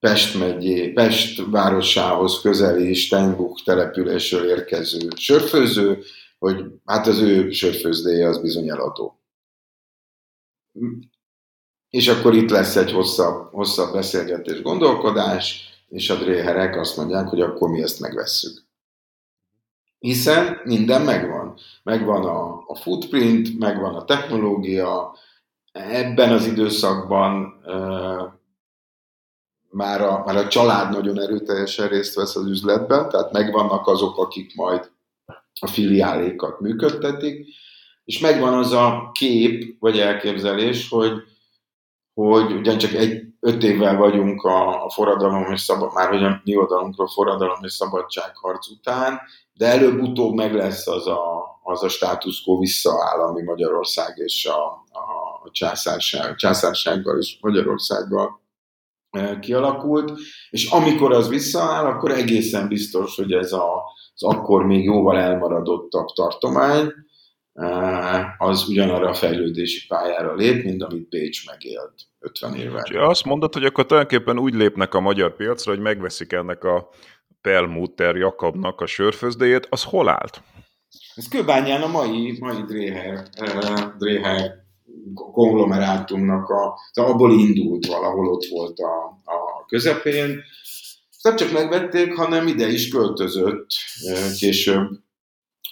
[SPEAKER 2] Pest, megyé, Pest városához közeli Steinbuch településről érkező sörfőző, hogy hát az ő sörfőzdéje az bizony eladó. És akkor itt lesz egy hosszabb, hosszabb beszélgetés, gondolkodás, és a dréherek azt mondják, hogy akkor mi ezt megvesszük. Hiszen minden megvan. Megvan a, a footprint, megvan a technológia, ebben az időszakban már, a, már a család nagyon erőteljesen részt vesz az üzletben, tehát megvannak azok, akik majd a filiálékat működtetik, és megvan az a kép vagy elképzelés, hogy, hogy ugyancsak egy öt évvel vagyunk a, a forradalom és szabad, már hogy a mi oldalunkról forradalom és szabadságharc után, de előbb-utóbb meg lesz az a, az a státusz quo visszaáll, ami Magyarország és a, a, a császárság, császársággal és Magyarországgal kialakult, és amikor az visszaáll, akkor egészen biztos, hogy ez a, az akkor még jóval elmaradottabb tartomány, az ugyanarra a fejlődési pályára lép, mint amit Bécs megélt 50 évvel.
[SPEAKER 1] Ja, azt mondod, hogy akkor tulajdonképpen úgy lépnek a magyar piacra, hogy megveszik ennek a Perlmutter Jakabnak a sörfőzdéjét, az hol állt?
[SPEAKER 2] Ez Kőbányán a mai, mai Dréher, Dréher konglomerátumnak, a, abból indult valahol ott volt a, a közepén. Nem csak megvették, hanem ide is költözött később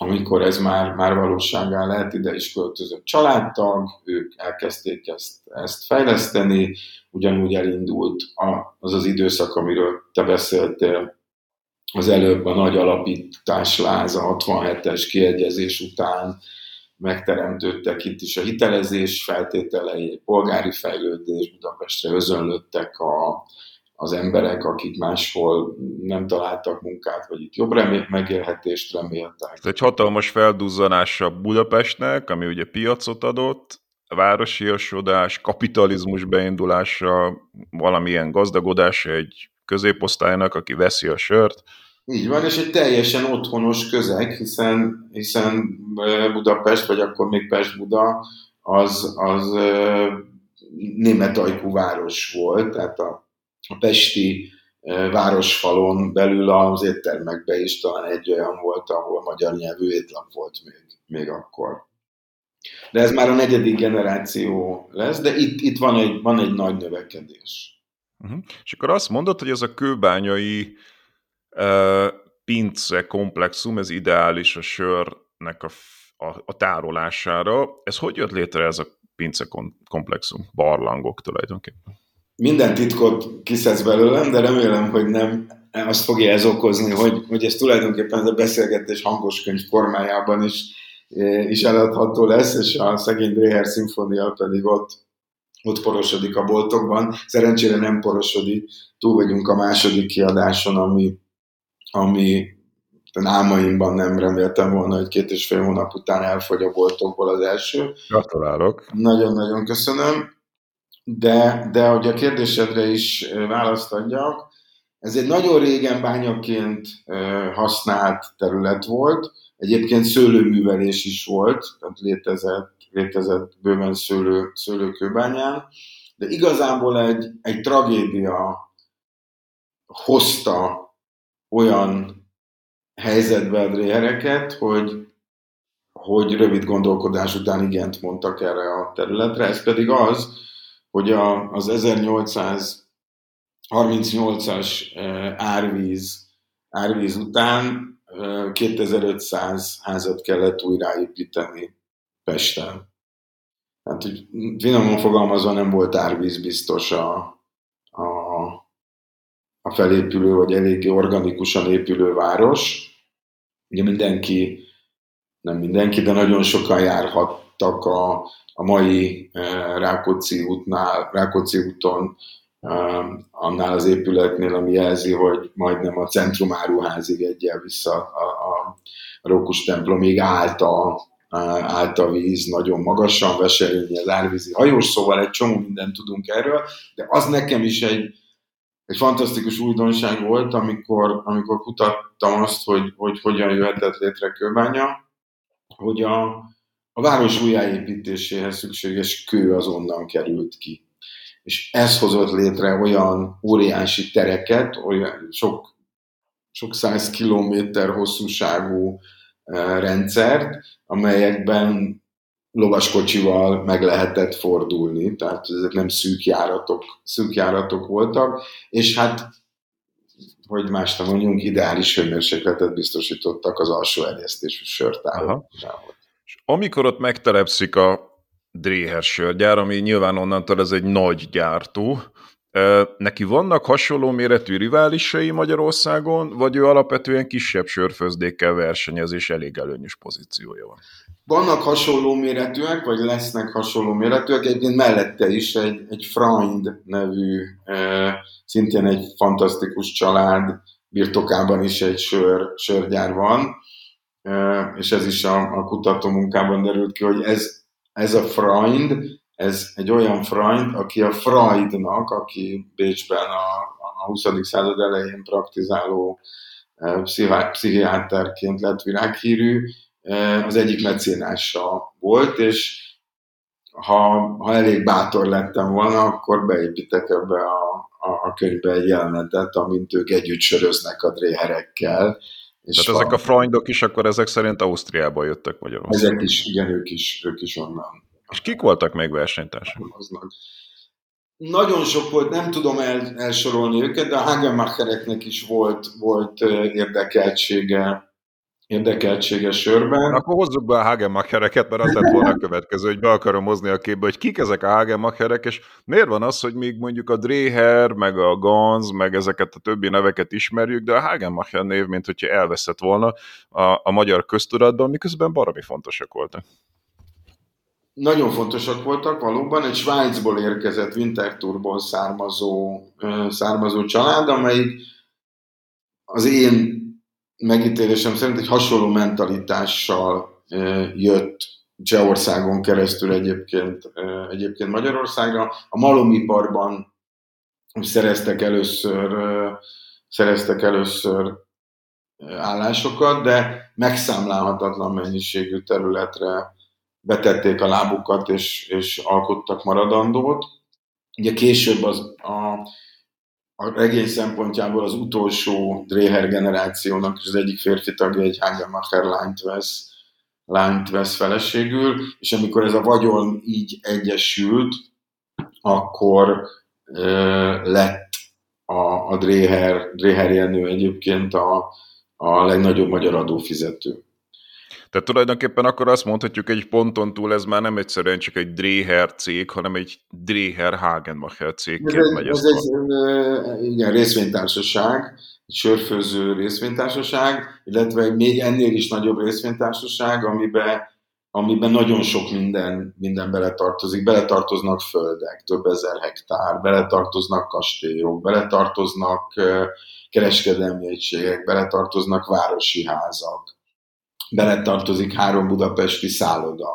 [SPEAKER 2] amikor ez már, már valóságá lehet, ide is költözött családtag, ők elkezdték ezt, ezt fejleszteni, ugyanúgy elindult az az időszak, amiről te beszéltél, az előbb a nagy alapítás láza 67-es kiegyezés után megteremtődtek itt is a hitelezés feltételei, polgári fejlődés, Budapestre özönlöttek a, az emberek, akik máshol nem találtak munkát, vagy itt jobb remé- megélhetést reméltek.
[SPEAKER 1] Ez egy hatalmas felduzzanása Budapestnek, ami ugye piacot adott, városiasodás, kapitalizmus beindulása, valamilyen gazdagodása egy középosztálynak, aki veszi a sört.
[SPEAKER 2] Így van, és egy teljesen otthonos közeg, hiszen, hiszen Budapest, vagy akkor még Pest-Buda az, az német ajkú város volt, tehát a, a pesti városfalon belül az éttermekben is talán egy olyan volt, ahol magyar nyelvű étlap volt még, még akkor. De ez már a negyedik generáció lesz, de itt, itt van, egy, van egy nagy növekedés.
[SPEAKER 1] Uh-huh. És akkor azt mondod, hogy ez a kőbányai pince komplexum, ez ideális a sörnek a, a, a tárolására. Ez hogy jött létre ez a pince komplexum? Barlangok tulajdonképpen.
[SPEAKER 2] Minden titkot kiszedsz belőlem, de remélem, hogy nem azt fogja ez okozni, hogy, hogy ez tulajdonképpen ez a beszélgetés hangos könyv formájában is, eh, is eladható lesz, és a szegény Dreher szimfónia pedig ott, ott porosodik a boltokban. Szerencsére nem porosodik, túl vagyunk a második kiadáson, ami, ami álmaimban nem reméltem volna, hogy két és fél hónap után elfogy a boltokból az első.
[SPEAKER 1] Gratulálok!
[SPEAKER 2] Nagyon-nagyon köszönöm. De, de hogy a kérdésedre is választ adjak, ez egy nagyon régen bányaként használt terület volt, egyébként szőlőművelés is volt, tehát létezett, létezett bőven szőlő, szőlőkőbányán, de igazából egy, egy tragédia hozta olyan helyzetbe a dréhereket, hogy, hogy rövid gondolkodás után igent mondtak erre a területre. Ez pedig az, hogy a, az 1838-as árvíz, árvíz után 2500 házat kellett újraépíteni Pesten. Hát, hogy finoman fogalmazva nem volt árvíz biztos a, a felépülő, vagy eléggé organikusan épülő város. Ugye mindenki, nem mindenki, de nagyon sokan járhattak a, a mai Rákóczi útnál, Rákóczi úton annál az épületnél, ami jelzi, hogy majdnem a centrum áruházig egyel vissza a, a, a Rókus templomig állt a, állt a víz nagyon magasan, veselényi az árvízi hajós, szóval egy csomó mindent tudunk erről, de az nekem is egy, egy fantasztikus újdonság volt, amikor, amikor kutattam azt, hogy, hogy hogyan jöhetett létre kőbánya, hogy a, a város újjáépítéséhez szükséges kő azonnal került ki. És ez hozott létre olyan óriási tereket, olyan sok, sok száz kilométer hosszúságú eh, rendszert, amelyekben lovaskocsival meg lehetett fordulni, tehát ezek nem szűk járatok, szűk járatok voltak, és hát, hogy más nem mondjunk, ideális hőmérsékletet biztosítottak az alsó erjesztésű sörtáról.
[SPEAKER 1] És amikor ott megtelepszik a Dréher sörgyár, ami nyilván onnantól ez egy nagy gyártó. Neki vannak hasonló méretű riválisai Magyarországon, vagy ő alapvetően kisebb sörfőzdékkel versenyez, és elég előnyös pozíciója van?
[SPEAKER 2] Vannak hasonló méretűek, vagy lesznek hasonló méretűek, egyébként mellette is egy, egy Freund nevű, szintén egy fantasztikus család birtokában is egy sör, sörgyár van, és ez is a, a kutató munkában derült ki, hogy ez ez a Freund, ez egy olyan Freund, aki a Freudnak, aki Bécsben a, a 20. század elején praktizáló e, pszichiáterként lett világhírű, az egyik mecénása volt, és ha, ha elég bátor lettem volna, akkor beépítek ebbe a, a, a könyvbe egy jelenetet, amint ők együtt söröznek a dréherekkel.
[SPEAKER 1] És Tehát van, ezek a freundok is akkor ezek szerint Ausztriából jöttek Magyarországon.
[SPEAKER 2] Ezek is, igen, ők is, ők is onnan.
[SPEAKER 1] És kik voltak még versenytársak?
[SPEAKER 2] Nagyon sok volt, nem tudom el, elsorolni őket, de a Hagenmachereknek is volt, volt érdekeltsége érdekeltsége sörben.
[SPEAKER 1] Akkor hozzuk be a Hagenmachereket, mert az lett volna a következő, hogy be akarom hozni a képbe, hogy kik ezek a Hagenmacherek, és miért van az, hogy még mondjuk a Dreher, meg a Gans, meg ezeket a többi neveket ismerjük, de a Hagenmacher név, mint hogyha elveszett volna a, a magyar köztudatban, miközben baromi fontosak voltak
[SPEAKER 2] nagyon fontosak voltak valóban, egy Svájcból érkezett Winterthurból származó, származó család, amelyik az én megítélésem szerint egy hasonló mentalitással jött Csehországon keresztül egyébként, egyébként Magyarországra. A malomiparban szereztek először, szereztek először állásokat, de megszámlálhatatlan mennyiségű területre betették a lábukat, és, és alkottak maradandót. Ugye később az, a, a regény szempontjából az utolsó Dreher generációnak, és az egyik férfi tagja egy Hagelmacher lányt vesz, lányt vesz feleségül, és amikor ez a vagyon így egyesült, akkor ö, lett a, a Dreher, Dreher Jenő egyébként a, a legnagyobb magyar adófizető.
[SPEAKER 1] Tehát tulajdonképpen akkor azt mondhatjuk, egy ponton túl ez már nem egyszerűen csak egy Dreher cég, hanem egy Dreher Hagenmacher cégként megy.
[SPEAKER 2] Ez egy igen, részvénytársaság, egy sörfőző részvénytársaság, illetve egy még ennél is nagyobb részvénytársaság, amiben, amiben nagyon sok minden, minden beletartozik. Beletartoznak földek, több ezer hektár, beletartoznak kastélyok, beletartoznak kereskedelmi egységek, beletartoznak városi házak, beletartozik három budapesti szálloda.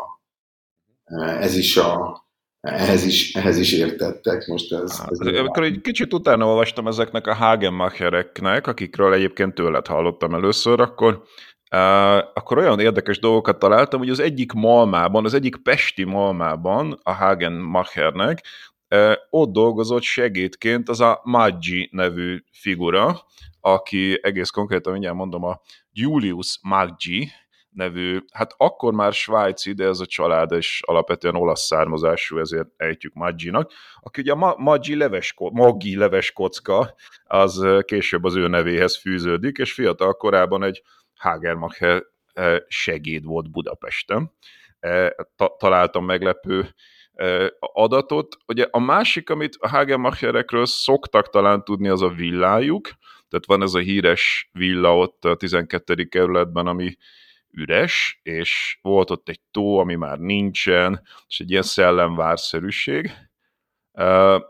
[SPEAKER 2] Ez is a, ehhez is, ehhez is értettek most ez.
[SPEAKER 1] ez Amikor egy kicsit utána olvastam ezeknek a Hagenmachereknek, akikről egyébként tőled hallottam először, akkor Uh, akkor olyan érdekes dolgokat találtam, hogy az egyik malmában, az egyik pesti malmában a Hagenmachernek uh, ott dolgozott segédként az a Maggi nevű figura, aki egész konkrétan mindjárt mondom a Julius Maggi, nevű, hát akkor már svájci, de ez a család is alapvetően olasz származású, ezért ejtjük Maggi-nak, aki ugye a Maggi leves, Maggi leves kocka, az később az ő nevéhez fűződik, és fiatal korában egy Hagermacher segéd volt Budapesten. Találtam meglepő adatot. Ugye a másik, amit a Hagermacherekről szoktak talán tudni, az a villájuk, tehát van ez a híres villa ott a 12. kerületben, ami üres, és volt ott egy tó, ami már nincsen, és egy ilyen szellemvárszerűség.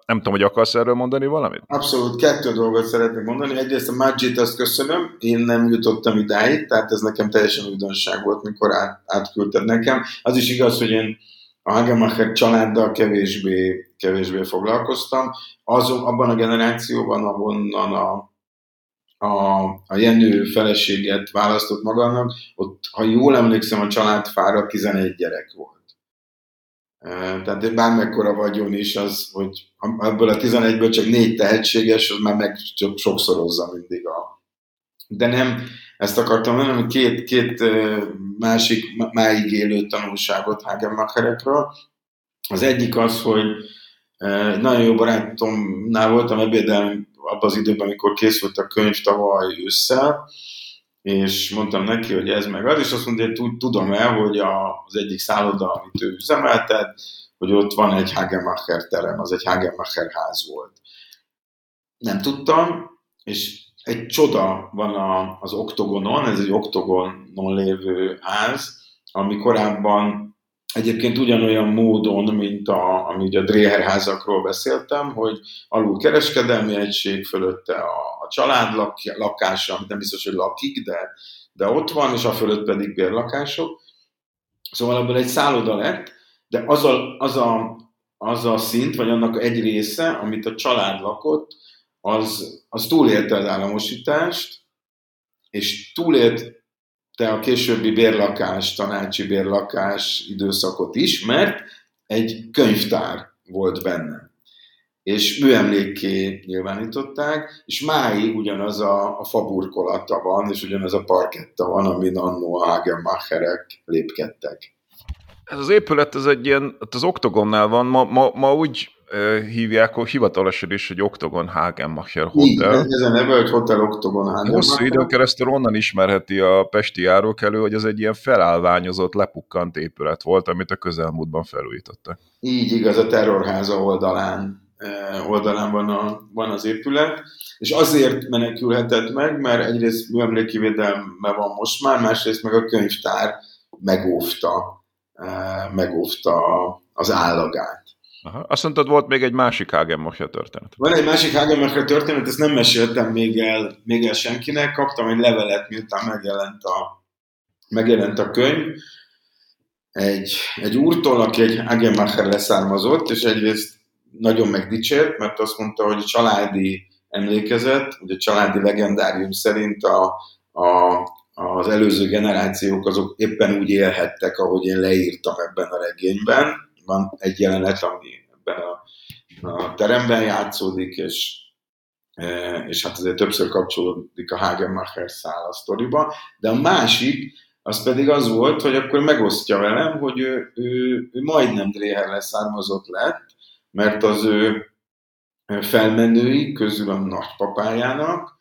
[SPEAKER 1] Nem tudom, hogy akarsz erről mondani valamit?
[SPEAKER 2] Abszolút, kettő dolgot szeretnék mondani. Egyrészt a Magit azt köszönöm, én nem jutottam idáig, tehát ez nekem teljesen újdonság volt, mikor át, átküldted nekem. Az is igaz, hogy én a Hagemacher családdal kevésbé, kevésbé foglalkoztam. Azon, abban a generációban, ahonnan a a, a Jenő feleséget választott magának, ott, ha jól emlékszem, a családfára 11 gyerek volt. Tehát bármekkora vagyon is az, hogy ebből a 11-ből csak négy tehetséges, az már meg sokszorozza mindig a... De nem, ezt akartam mondani, két, két másik máig élő tanulságot Hagenmacherekről. Az egyik az, hogy nagyon jó barátomnál voltam ebédelni abban az időben, amikor készült a könyv tavaly ősszel, és mondtam neki, hogy ez meg az, és azt mondta, hogy tudom el, hogy az egyik szálloda, amit ő üzemeltet, hogy ott van egy Hagemacher terem, az egy Hagemacher ház volt. Nem tudtam, és egy csoda van a, az oktogonon, ez egy oktogonon lévő ház, ami korábban Egyébként ugyanolyan módon, mint a, ami a Dreher házakról beszéltem, hogy alul kereskedelmi egység fölötte a, a család lak, lakása, amit nem biztos, hogy lakik, de, de ott van, és a fölött pedig bérlakások. Szóval ebből egy szálloda lett, de az a, az, a, az a szint, vagy annak egy része, amit a család lakott, az, az túlélte az államosítást, és túlélt te a későbbi bérlakás, tanácsi bérlakás időszakot is, mert egy könyvtár volt benne. És műemlékké nyilvánították, és máig ugyanaz a, a faburkolata van, és ugyanaz a parketta van, amin annó a Hagenmacherek lépkedtek.
[SPEAKER 1] Ez az épület, ez egy ilyen, az Oktogonnál van, ma, ma, ma úgy hívják, hogy hivatalosan is, hogy Oktogon Hagenmacher Hotel.
[SPEAKER 2] ez a neve, hogy Hotel Oktogon Hagenmacher.
[SPEAKER 1] Hosszú időn keresztül onnan ismerheti a pesti járókelő, hogy ez egy ilyen felállványozott, lepukkant épület volt, amit a közelmúltban felújítottak.
[SPEAKER 2] Így igaz, a terrorháza oldalán oldalán van, a, van az épület, és azért menekülhetett meg, mert egyrészt műemléki védelme van most már, másrészt meg a könyvtár megóvta, megóvta az állagát.
[SPEAKER 1] Aha. Azt mondtad, volt még egy másik Hagenmacher történet.
[SPEAKER 2] Van egy másik Hagenmacher történet, ezt nem meséltem még el, még el senkinek. Kaptam egy levelet, miután megjelent a, megjelent a könyv, egy, egy úrtól, aki egy Hagenmacher leszármazott, és egyrészt nagyon megdicsért, mert azt mondta, hogy a családi emlékezet, hogy a családi legendárium szerint a, a, az előző generációk azok éppen úgy élhettek, ahogy én leírtam ebben a regényben. Van egy jelenet, ami ebben a, a teremben játszódik, és, e, és hát azért többször kapcsolódik a Hagenmacher szál a sztoriba, de a másik, az pedig az volt, hogy akkor megosztja velem, hogy ő, ő, ő majdnem Dréher leszármazott lett, mert az ő felmenői közül a nagypapájának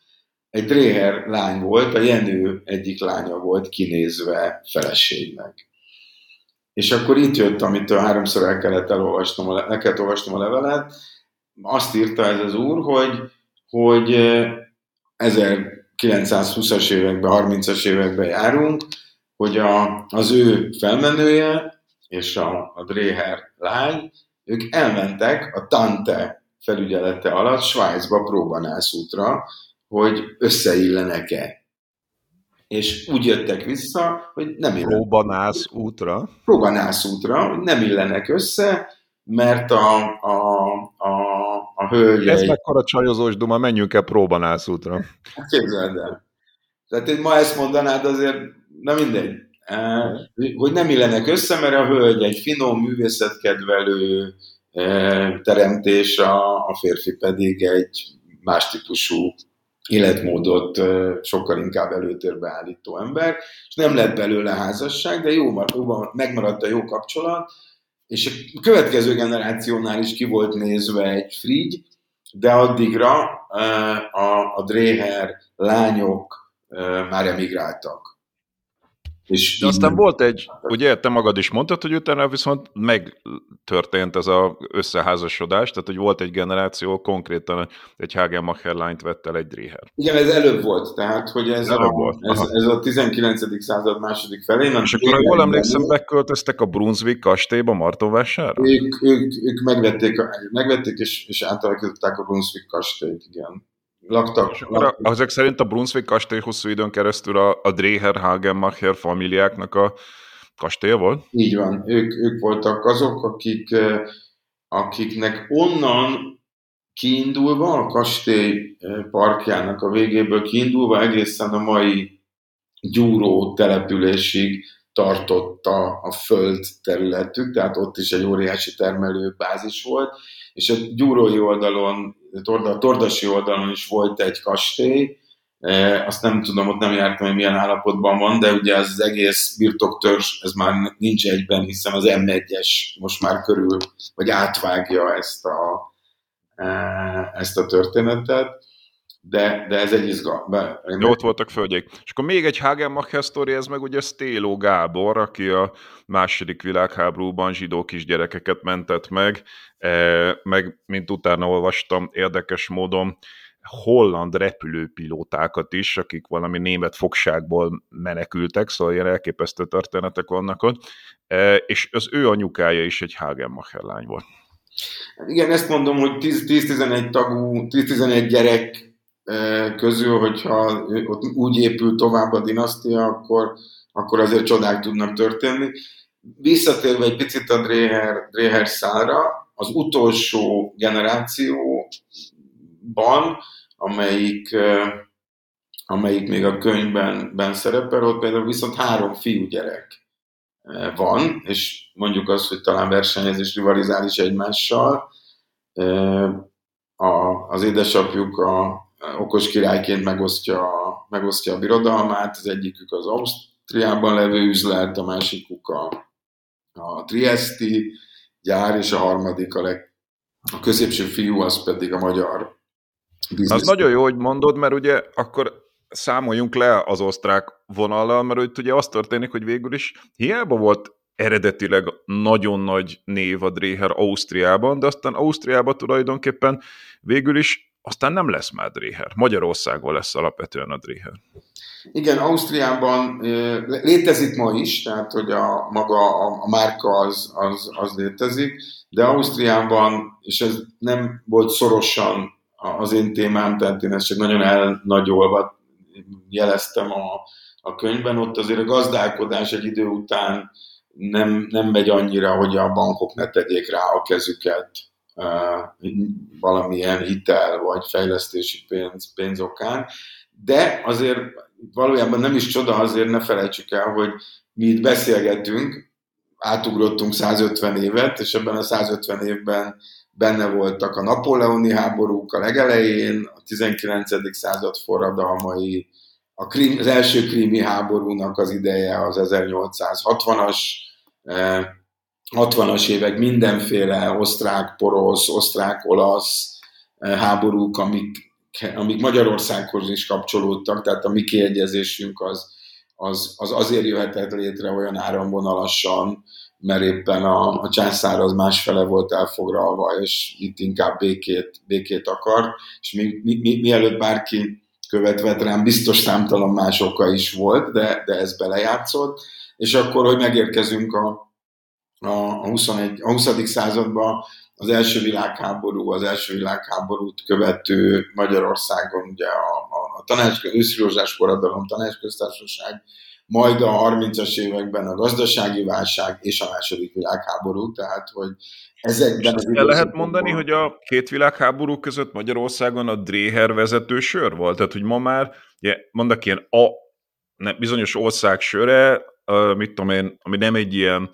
[SPEAKER 2] egy Dréher lány volt, a Jenő egyik lánya volt kinézve feleségnek. És akkor itt jött, amit a háromszor el kellett elolvasnom, el kellett olvasnom a levelet, azt írta ez az úr, hogy, hogy 1920-as években, 30-as években járunk, hogy a, az ő felmenője és a, a Dréher lány, ők elmentek a Tante felügyelete alatt Svájcba próbanászútra, hogy összeillenek-e. És úgy jöttek vissza, hogy nem illenek.
[SPEAKER 1] Próbanász útra?
[SPEAKER 2] Próbanász útra, hogy nem illenek össze, mert a, a, a, a hölgy...
[SPEAKER 1] Ez mekkora csajozós duma, menjünk el próbanász útra.
[SPEAKER 2] Hát képzeld el. Tehát én ma ezt mondanád azért, na mindegy. Hogy nem illenek össze, mert a hölgy egy finom, művészetkedvelő teremtés, a, a férfi pedig egy más típusú életmódot sokkal inkább előtérbe állító ember, és nem lett belőle házasság, de jó, megmaradt a jó kapcsolat, és a következő generációnál is ki volt nézve egy Frigy, de addigra a, a Dréher lányok már emigráltak.
[SPEAKER 1] És De aztán volt egy, ugye te magad is mondtad, hogy utána viszont megtörtént ez az összeházasodás, tehát hogy volt egy generáció, konkrétan egy Hagenmacher lányt vett el egy Dreher.
[SPEAKER 2] Igen, ez előbb volt, tehát hogy ez, előbb a, volt. Ez, ez a 19. század második felén.
[SPEAKER 1] És akkor jól emlékszem, beköltöztek a Brunswick kastélyba Martonvásárra?
[SPEAKER 2] Ők, ők, ők megvették, megvették és, és átalakították a Brunswick kastélyt, igen laktak. És
[SPEAKER 1] akkor laktak. ezek szerint a Brunswick kastély hosszú időn keresztül a, a Dreher Hagenmacher familiáknak a kastélya volt?
[SPEAKER 2] Így van. Ők, ők voltak azok, akik, eh, akiknek onnan kiindulva, a kastély eh, parkjának a végéből kiindulva egészen a mai gyúró településig tartotta a föld területük, tehát ott is egy óriási termelőbázis volt, és a gyúrói oldalon, a tordasi oldalon is volt egy kastély, e, azt nem tudom, ott nem jártam, hogy milyen állapotban van, de ugye az egész birtoktörzs, ez már nincs egyben, hiszen az M1-es most már körül, vagy átvágja ezt a, e, ezt a történetet de, de ez egy izgalmas.
[SPEAKER 1] Ott voltak földjék. És akkor még egy Hagenmacher sztori, ez meg ugye Stéló Gábor, aki a második világháborúban zsidó kisgyerekeket mentett meg, e, meg mint utána olvastam, érdekes módon holland repülőpilótákat is, akik valami német fogságból menekültek, szóval ilyen elképesztő történetek vannak ott, e, és az ő anyukája is egy Hagenmacher lány volt.
[SPEAKER 2] Igen, ezt mondom, hogy 10-11 tagú, 10-11 gyerek közül, hogyha ott úgy épül tovább a dinasztia, akkor, akkor azért csodák tudnak történni. Visszatérve egy picit a Dreher, Dreher szára, az utolsó generációban, amelyik, amelyik még a könyvben ben szerepel, ott például viszont három fiúgyerek van, és mondjuk azt, hogy talán versenyez és rivalizál is egymással. A, az édesapjuk a, okos királyként megosztja, megosztja a birodalmát, az egyikük az Ausztriában levő üzlet, a másikuk a, a Triesti gyár, és a harmadik a, leg, a középső fiú, az pedig a magyar
[SPEAKER 1] biznisz. Az nagyon jó, hogy mondod, mert ugye akkor számoljunk le az osztrák vonallal, mert ugye az történik, hogy végül is hiába volt eredetileg nagyon nagy név a Dreher Ausztriában, de aztán Ausztriában tulajdonképpen végül is aztán nem lesz már Dréher. Magyarországon lesz alapvetően a Dréher.
[SPEAKER 2] Igen, Ausztriában létezik ma is, tehát hogy a maga a, a márka az, az, az létezik, de Ausztriában, és ez nem volt szorosan az én témám, tehát én ezt csak nagyon elnagyolva jeleztem a, a könyvben, ott azért a gazdálkodás egy idő után nem, nem megy annyira, hogy a bankok ne tegyék rá a kezüket valamilyen hitel vagy fejlesztési pénz, pénz okán, de azért valójában nem is csoda, azért ne felejtsük el, hogy mi itt beszélgetünk, átugrottunk 150 évet, és ebben a 150 évben benne voltak a napóleoni háborúk a legelején, a 19. század forradalmai, a krím, az első krími háborúnak az ideje az 1860-as, 60-as eh, évek mindenféle osztrák-porosz, osztrák-olasz eh, háborúk, amik, amik Magyarországhoz is kapcsolódtak, tehát a mi kiegyezésünk az, az, az azért jöhetett létre olyan áramvonalassan, mert éppen a, a császár az másfele volt elfoglalva, és itt inkább békét, békét akart, és mi, mi, mi, mielőtt bárki követvet rám, biztos számtalan más oka is volt, de, de ez belejátszott, és akkor, hogy megérkezünk a, a, a, 21, a 20. században, az első világháború, az első világháborút követő Magyarországon ugye a, a, a tanács, őszilózsás forradalom, tanácsköztársaság, majd a 30-as években a gazdasági válság és a második világháború, tehát hogy ezekben
[SPEAKER 1] az El lehet mondani, hogy a két világháború között Magyarországon a Dréher vezető sör volt? Tehát, hogy ma már, ugye, mondok ilyen a ne, bizonyos ország söre, mit tudom én, ami nem egy ilyen,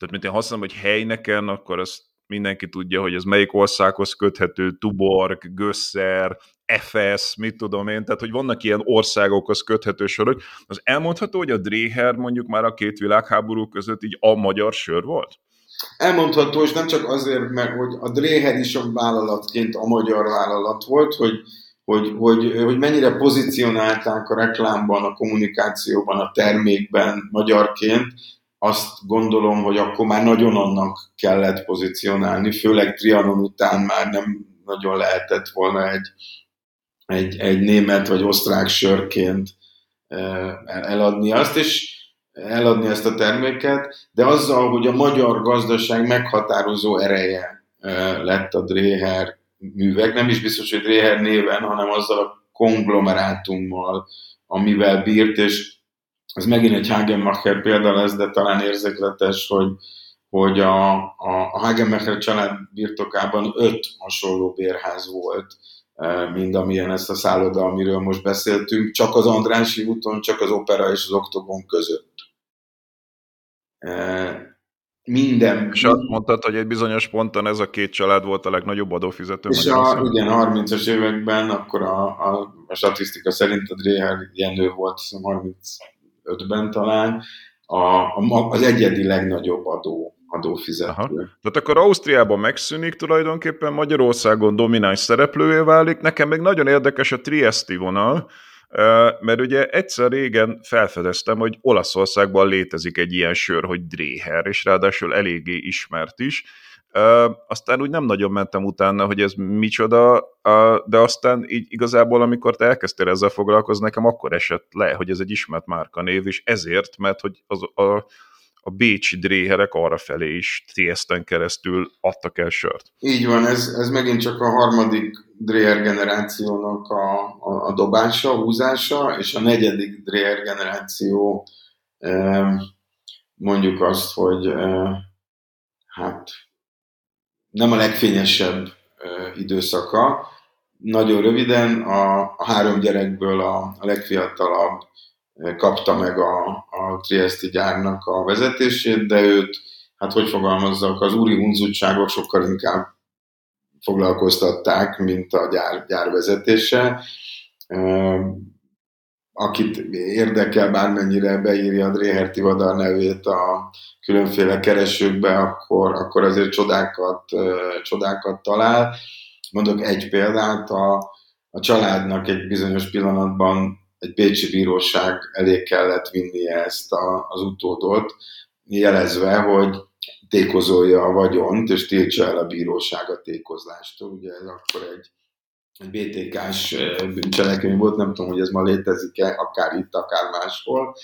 [SPEAKER 1] tehát mint én használom, hogy helyneken, akkor azt mindenki tudja, hogy ez melyik országhoz köthető, Tuborg, Gösser, FS, mit tudom én, tehát hogy vannak ilyen országokhoz köthető sorok. Az elmondható, hogy a Dréher mondjuk már a két világháború között így a magyar sör volt?
[SPEAKER 2] Elmondható, és nem csak azért, mert hogy a Dréher is a vállalatként a magyar vállalat volt, hogy, hogy, hogy, hogy mennyire pozícionálták a reklámban, a kommunikációban, a termékben magyarként, azt gondolom, hogy akkor már nagyon annak kellett pozícionálni, főleg Trianon után már nem nagyon lehetett volna egy, egy, egy német vagy osztrák sörként eladni azt, és eladni ezt a terméket, de azzal, hogy a magyar gazdaság meghatározó ereje lett a Dréher művek, nem is biztos, hogy Dréher néven, hanem azzal a konglomerátummal, amivel bírt, és ez megint egy Hagenmacher példa lesz, de talán érzékletes, hogy, hogy a, a, a Hagenmacher család birtokában öt hasonló bérház volt, e, mint amilyen ezt a szálloda, amiről most beszéltünk, csak az Andrási úton, csak az Opera és az Oktogon között. E, minden.
[SPEAKER 1] És azt mondtad, hogy egy bizonyos ponton ez a két család volt a legnagyobb adófizető.
[SPEAKER 2] És a, igen, 30-as években akkor a, a, a statisztika szerint a Dréher Jenő volt, 30 2005-ben talán, a, a, az egyedi legnagyobb adó adófizető. Aha.
[SPEAKER 1] Tehát akkor Ausztriában megszűnik, tulajdonképpen Magyarországon domináns szereplővé válik. Nekem még nagyon érdekes a Triesti vonal, mert ugye egyszer régen felfedeztem, hogy Olaszországban létezik egy ilyen sör, hogy Dréher, és ráadásul eléggé ismert is aztán úgy nem nagyon mentem utána, hogy ez micsoda, de aztán így igazából, amikor te elkezdtél ezzel foglalkozni, nekem akkor esett le, hogy ez egy ismert márkanév, és ezért, mert hogy az, a, a bécsi dréherek arra felé is Triesten keresztül adtak el sört.
[SPEAKER 2] Így van, ez, ez megint csak a harmadik dréher generációnak a, a, a dobása, húzása, és a negyedik dréher generáció mondjuk azt, hogy hát nem a legfényesebb időszaka. Nagyon röviden a, a három gyerekből a, a legfiatalabb kapta meg a, a Triesti gyárnak a vezetését, de őt, hát hogy fogalmazzak, az úri hunzutságok sokkal inkább foglalkoztatták, mint a gyár, gyár vezetése. Akit érdekel, bármennyire beírja a Dréher Tivadar nevét a különféle keresőkbe, akkor, akkor azért csodákat, csodákat talál. Mondok egy példát, a, a családnak egy bizonyos pillanatban egy bécsi bíróság elé kellett vinnie ezt a, az utódot, jelezve, hogy tékozolja a vagyont, és tiltsa el a bíróság a tékozlástól. Ugye ez akkor egy, egy BTK-s bűncselekmény volt, nem tudom, hogy ez ma létezik-e, akár itt, akár máshol,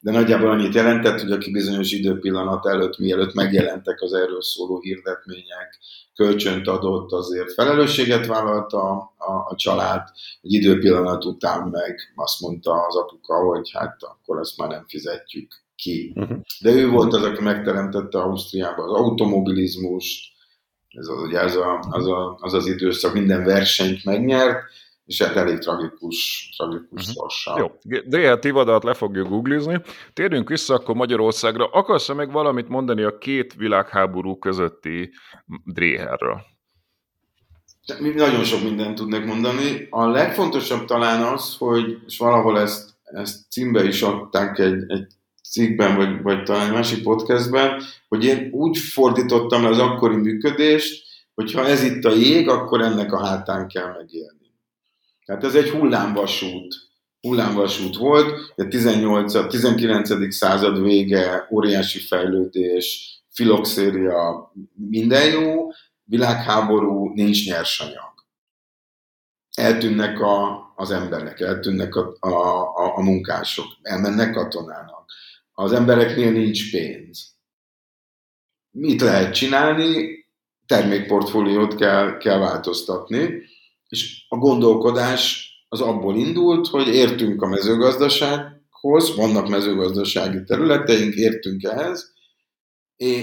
[SPEAKER 2] de nagyjából annyit jelentett, hogy aki bizonyos időpillanat előtt, mielőtt megjelentek az erről szóló hirdetmények, kölcsönt adott, azért felelősséget vállalta a, a, a család, egy időpillanat után meg azt mondta az apuka, hogy hát akkor ezt már nem fizetjük ki. Uh-huh. De ő volt az, aki megteremtette Ausztriában az automobilizmust, ez az, ugye az, a, az, a, az az időszak minden versenyt megnyert, és hát elég tragikus, tragikus uh-huh. sorsa.
[SPEAKER 1] Jó, DLT vadat le fogjuk googlizni. Térjünk vissza akkor Magyarországra. Akarsz-e meg valamit mondani a két világháború közötti Dréherről?
[SPEAKER 2] Nagyon sok mindent tudnék mondani. A legfontosabb talán az, hogy, és valahol ezt, ezt címbe is adták egy, egy cikkben, vagy, vagy talán egy másik podcastben, hogy én úgy fordítottam le az akkori működést, hogy ha ez itt a jég, akkor ennek a hátán kell megélni. Tehát ez egy hullámvasút, hullámvasút volt, a 18, a 19. század vége, óriási fejlődés, filoxéria, minden jó, világháború, nincs nyersanyag. Eltűnnek a, az emberek, eltűnnek a, a, a, a munkások, elmennek katonának. Az embereknél nincs pénz. Mit lehet csinálni? Termékportfóliót kell, kell változtatni, és a gondolkodás az abból indult, hogy értünk a mezőgazdasághoz, vannak mezőgazdasági területeink, értünk ehhez,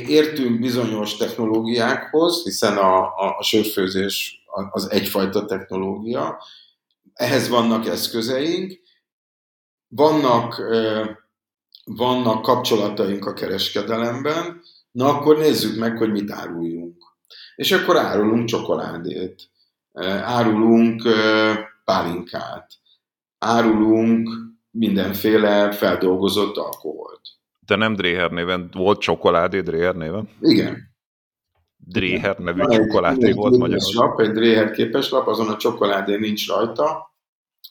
[SPEAKER 2] értünk bizonyos technológiákhoz, hiszen a, a, a sörfőzés az egyfajta technológia, ehhez vannak eszközeink, vannak, vannak kapcsolataink a kereskedelemben, na akkor nézzük meg, hogy mit áruljunk. És akkor árulunk csokoládét, árulunk pálinkát, árulunk mindenféle feldolgozott alkoholt.
[SPEAKER 1] De nem Dréher néven, volt csokoládé Dréher néven?
[SPEAKER 2] Igen.
[SPEAKER 1] Dréher nevű csokoládé volt
[SPEAKER 2] Magyarországon. Egy Dréher képeslap, azon a csokoládé nincs rajta,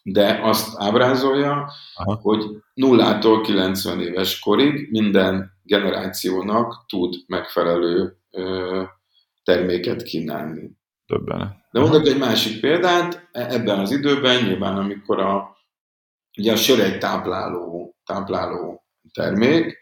[SPEAKER 2] de azt ábrázolja, Aha. hogy nullától 90 éves korig minden generációnak tud megfelelő ö, terméket kínálni.
[SPEAKER 1] Többen.
[SPEAKER 2] De mondok egy másik példát, e- ebben az időben nyilván, amikor a, ugye a sör egy tápláló, tápláló termék,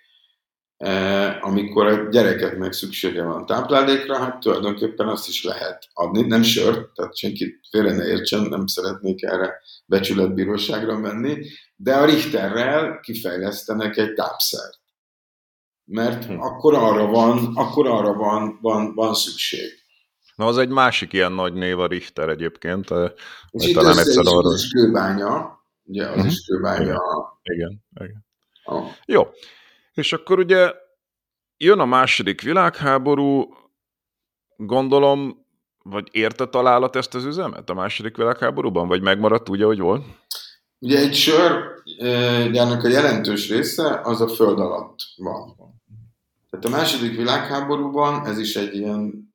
[SPEAKER 2] amikor a gyerekeknek szüksége van táplálékra, hát tulajdonképpen azt is lehet adni, nem sört, tehát senki félre ne értsen, nem szeretnék erre becsületbíróságra menni, de a Richterrel kifejlesztenek egy tápszert. Mert hm. akkor arra van, akkor arra van, van, van szükség.
[SPEAKER 1] Na, az egy másik ilyen nagy név a Richter egyébként.
[SPEAKER 2] És itt talán egyszer arra... is kőbánya, ugye az uh-huh. is kőbánya.
[SPEAKER 1] Igen, igen. Oh. Jó. És akkor ugye jön a második világháború, gondolom, vagy érte találat ezt az üzemet a második világháborúban, vagy megmaradt úgy, ahogy volt?
[SPEAKER 2] Ugye egy sör gyárnak a jelentős része az a föld alatt van. Tehát a második világháborúban ez is egy ilyen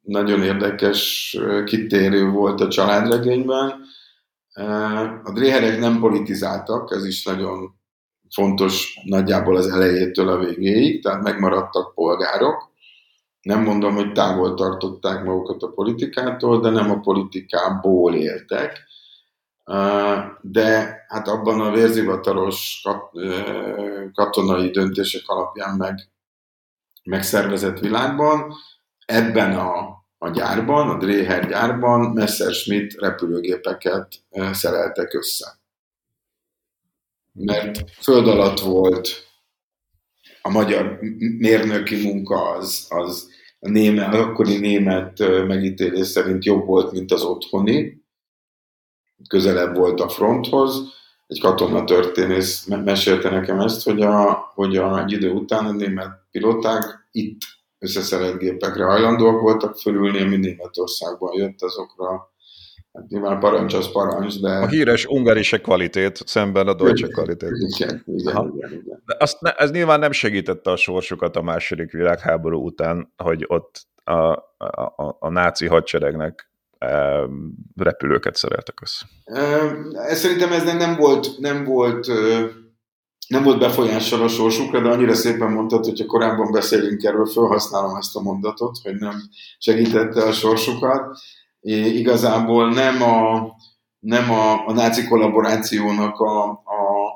[SPEAKER 2] nagyon érdekes kitérő volt a családregényben. A dréherek nem politizáltak, ez is nagyon fontos nagyjából az elejétől a végéig, tehát megmaradtak polgárok. Nem mondom, hogy távol tartották magukat a politikától, de nem a politikából éltek. De hát abban a vérzivatalos katonai döntések alapján meg megszervezett világban ebben a, a gyárban, a Dréher gyárban Messerschmitt repülőgépeket szereltek össze. Mert föld alatt volt a magyar mérnöki munka, az, az a német, az akkori német megítélés szerint jobb volt, mint az otthoni. Közelebb volt a fronthoz. Egy katonatörténész mesélte nekem ezt, hogy, a, hogy a, egy idő után a német piloták itt összeszerelt gépekre hajlandóak voltak fölülni, ami Németországban jött azokra Hát nyilván parancs az parancs, de...
[SPEAKER 1] A híres ungarise kvalitét szemben a deutsche kvalitét.
[SPEAKER 2] Igen, igen, igen, igen.
[SPEAKER 1] De azt ne, ez nyilván nem segítette a sorsukat a második világháború után, hogy ott a, a, a náci hadseregnek e, repülőket szereltek össze.
[SPEAKER 2] E, szerintem ez nem volt, nem volt nem volt befolyással a sorsukra, de annyira szépen mondtad, hogyha korábban beszélünk erről, felhasználom ezt a mondatot, hogy nem segítette a sorsukat. Igazából nem a, nem a, a náci kollaborációnak a, a,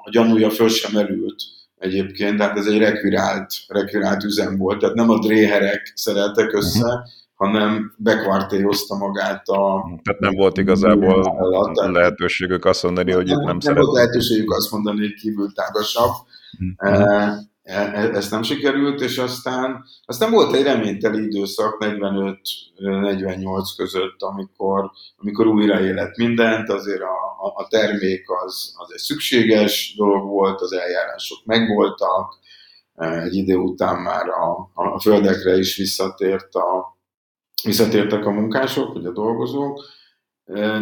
[SPEAKER 2] a gyanúja föl sem merült egyébként, tehát ez egy rekvirált, rekvirált üzem volt, tehát nem a dréherek szereltek össze, uh-huh hanem bekvártéozta magát a...
[SPEAKER 1] Tehát nem volt igazából állat, lehetőségük azt mondani, hogy itt nem, nem
[SPEAKER 2] Nem volt lehetőségük azt mondani, hogy kívül tágasabb. Hmm. e, e, ezt nem sikerült, és aztán, aztán volt egy reményteli időszak 45-48 között, amikor, amikor újra élet mindent, azért a, a, a termék az, az egy szükséges dolog volt, az eljárások megvoltak, egy idő után már a, a földekre is visszatért a, visszatértek a munkások, vagy a dolgozók,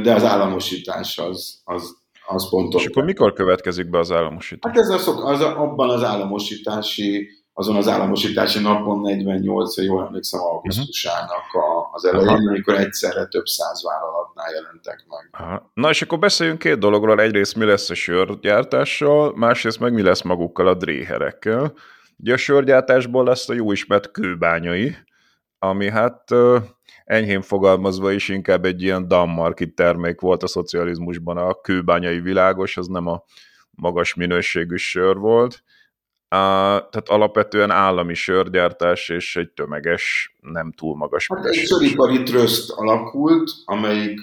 [SPEAKER 2] de az államosítás az, az, az pontos.
[SPEAKER 1] És akkor mikor következik be az államosítás?
[SPEAKER 2] Hát ez a szok, az a, abban az államosítási, azon az államosítási napon 48, hogy jól emlékszem, augusztusának a, az elején, Aha. amikor egyszerre több száz vállalatnál jelentek meg.
[SPEAKER 1] Aha. Na és akkor beszéljünk két dologról. Egyrészt mi lesz a sörgyártással, másrészt meg mi lesz magukkal a dréherekkel. Ugye a sörgyártásból lesz a jó ismert kőbányai, ami hát enyhén fogalmazva is inkább egy ilyen dammarki termék volt a szocializmusban, a kőbányai világos, az nem a magas minőségű sör volt, Uh, tehát alapvetően állami sörgyártás és egy tömeges, nem túl magas
[SPEAKER 2] hát Egy söripari tröszt alakult, amelyik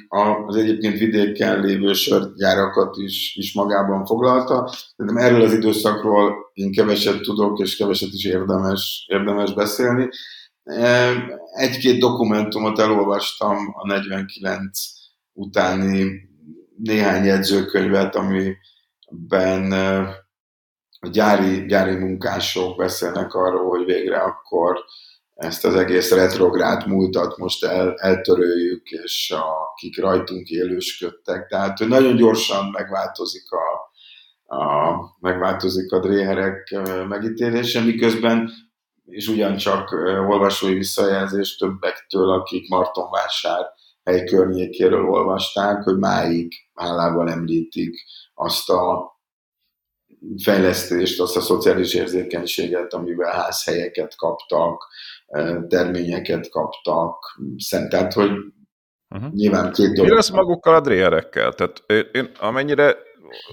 [SPEAKER 2] az egyébként vidéken lévő sörgyárakat is, is magában foglalta. De erről az időszakról én keveset tudok, és keveset is érdemes, érdemes beszélni. Egy-két dokumentumot elolvastam a 49 utáni néhány jegyzőkönyvet, amiben a gyári, gyári munkások beszélnek arról, hogy végre akkor ezt az egész retrográd múltat most el, eltöröljük, és akik rajtunk élősködtek. Tehát hogy nagyon gyorsan megváltozik a, a, megváltozik a dréherek megítélése, miközben és ugyancsak olvasói visszajelzés többektől, akik Martonvásár hely környékéről olvasták, hogy máig állával említik azt a fejlesztést, azt a szociális érzékenységet, amivel házhelyeket kaptak, terményeket kaptak, tehát hogy uh-huh. nyilván két dolog.
[SPEAKER 1] Mi lesz magukkal a dréherekkel? Tehát én amennyire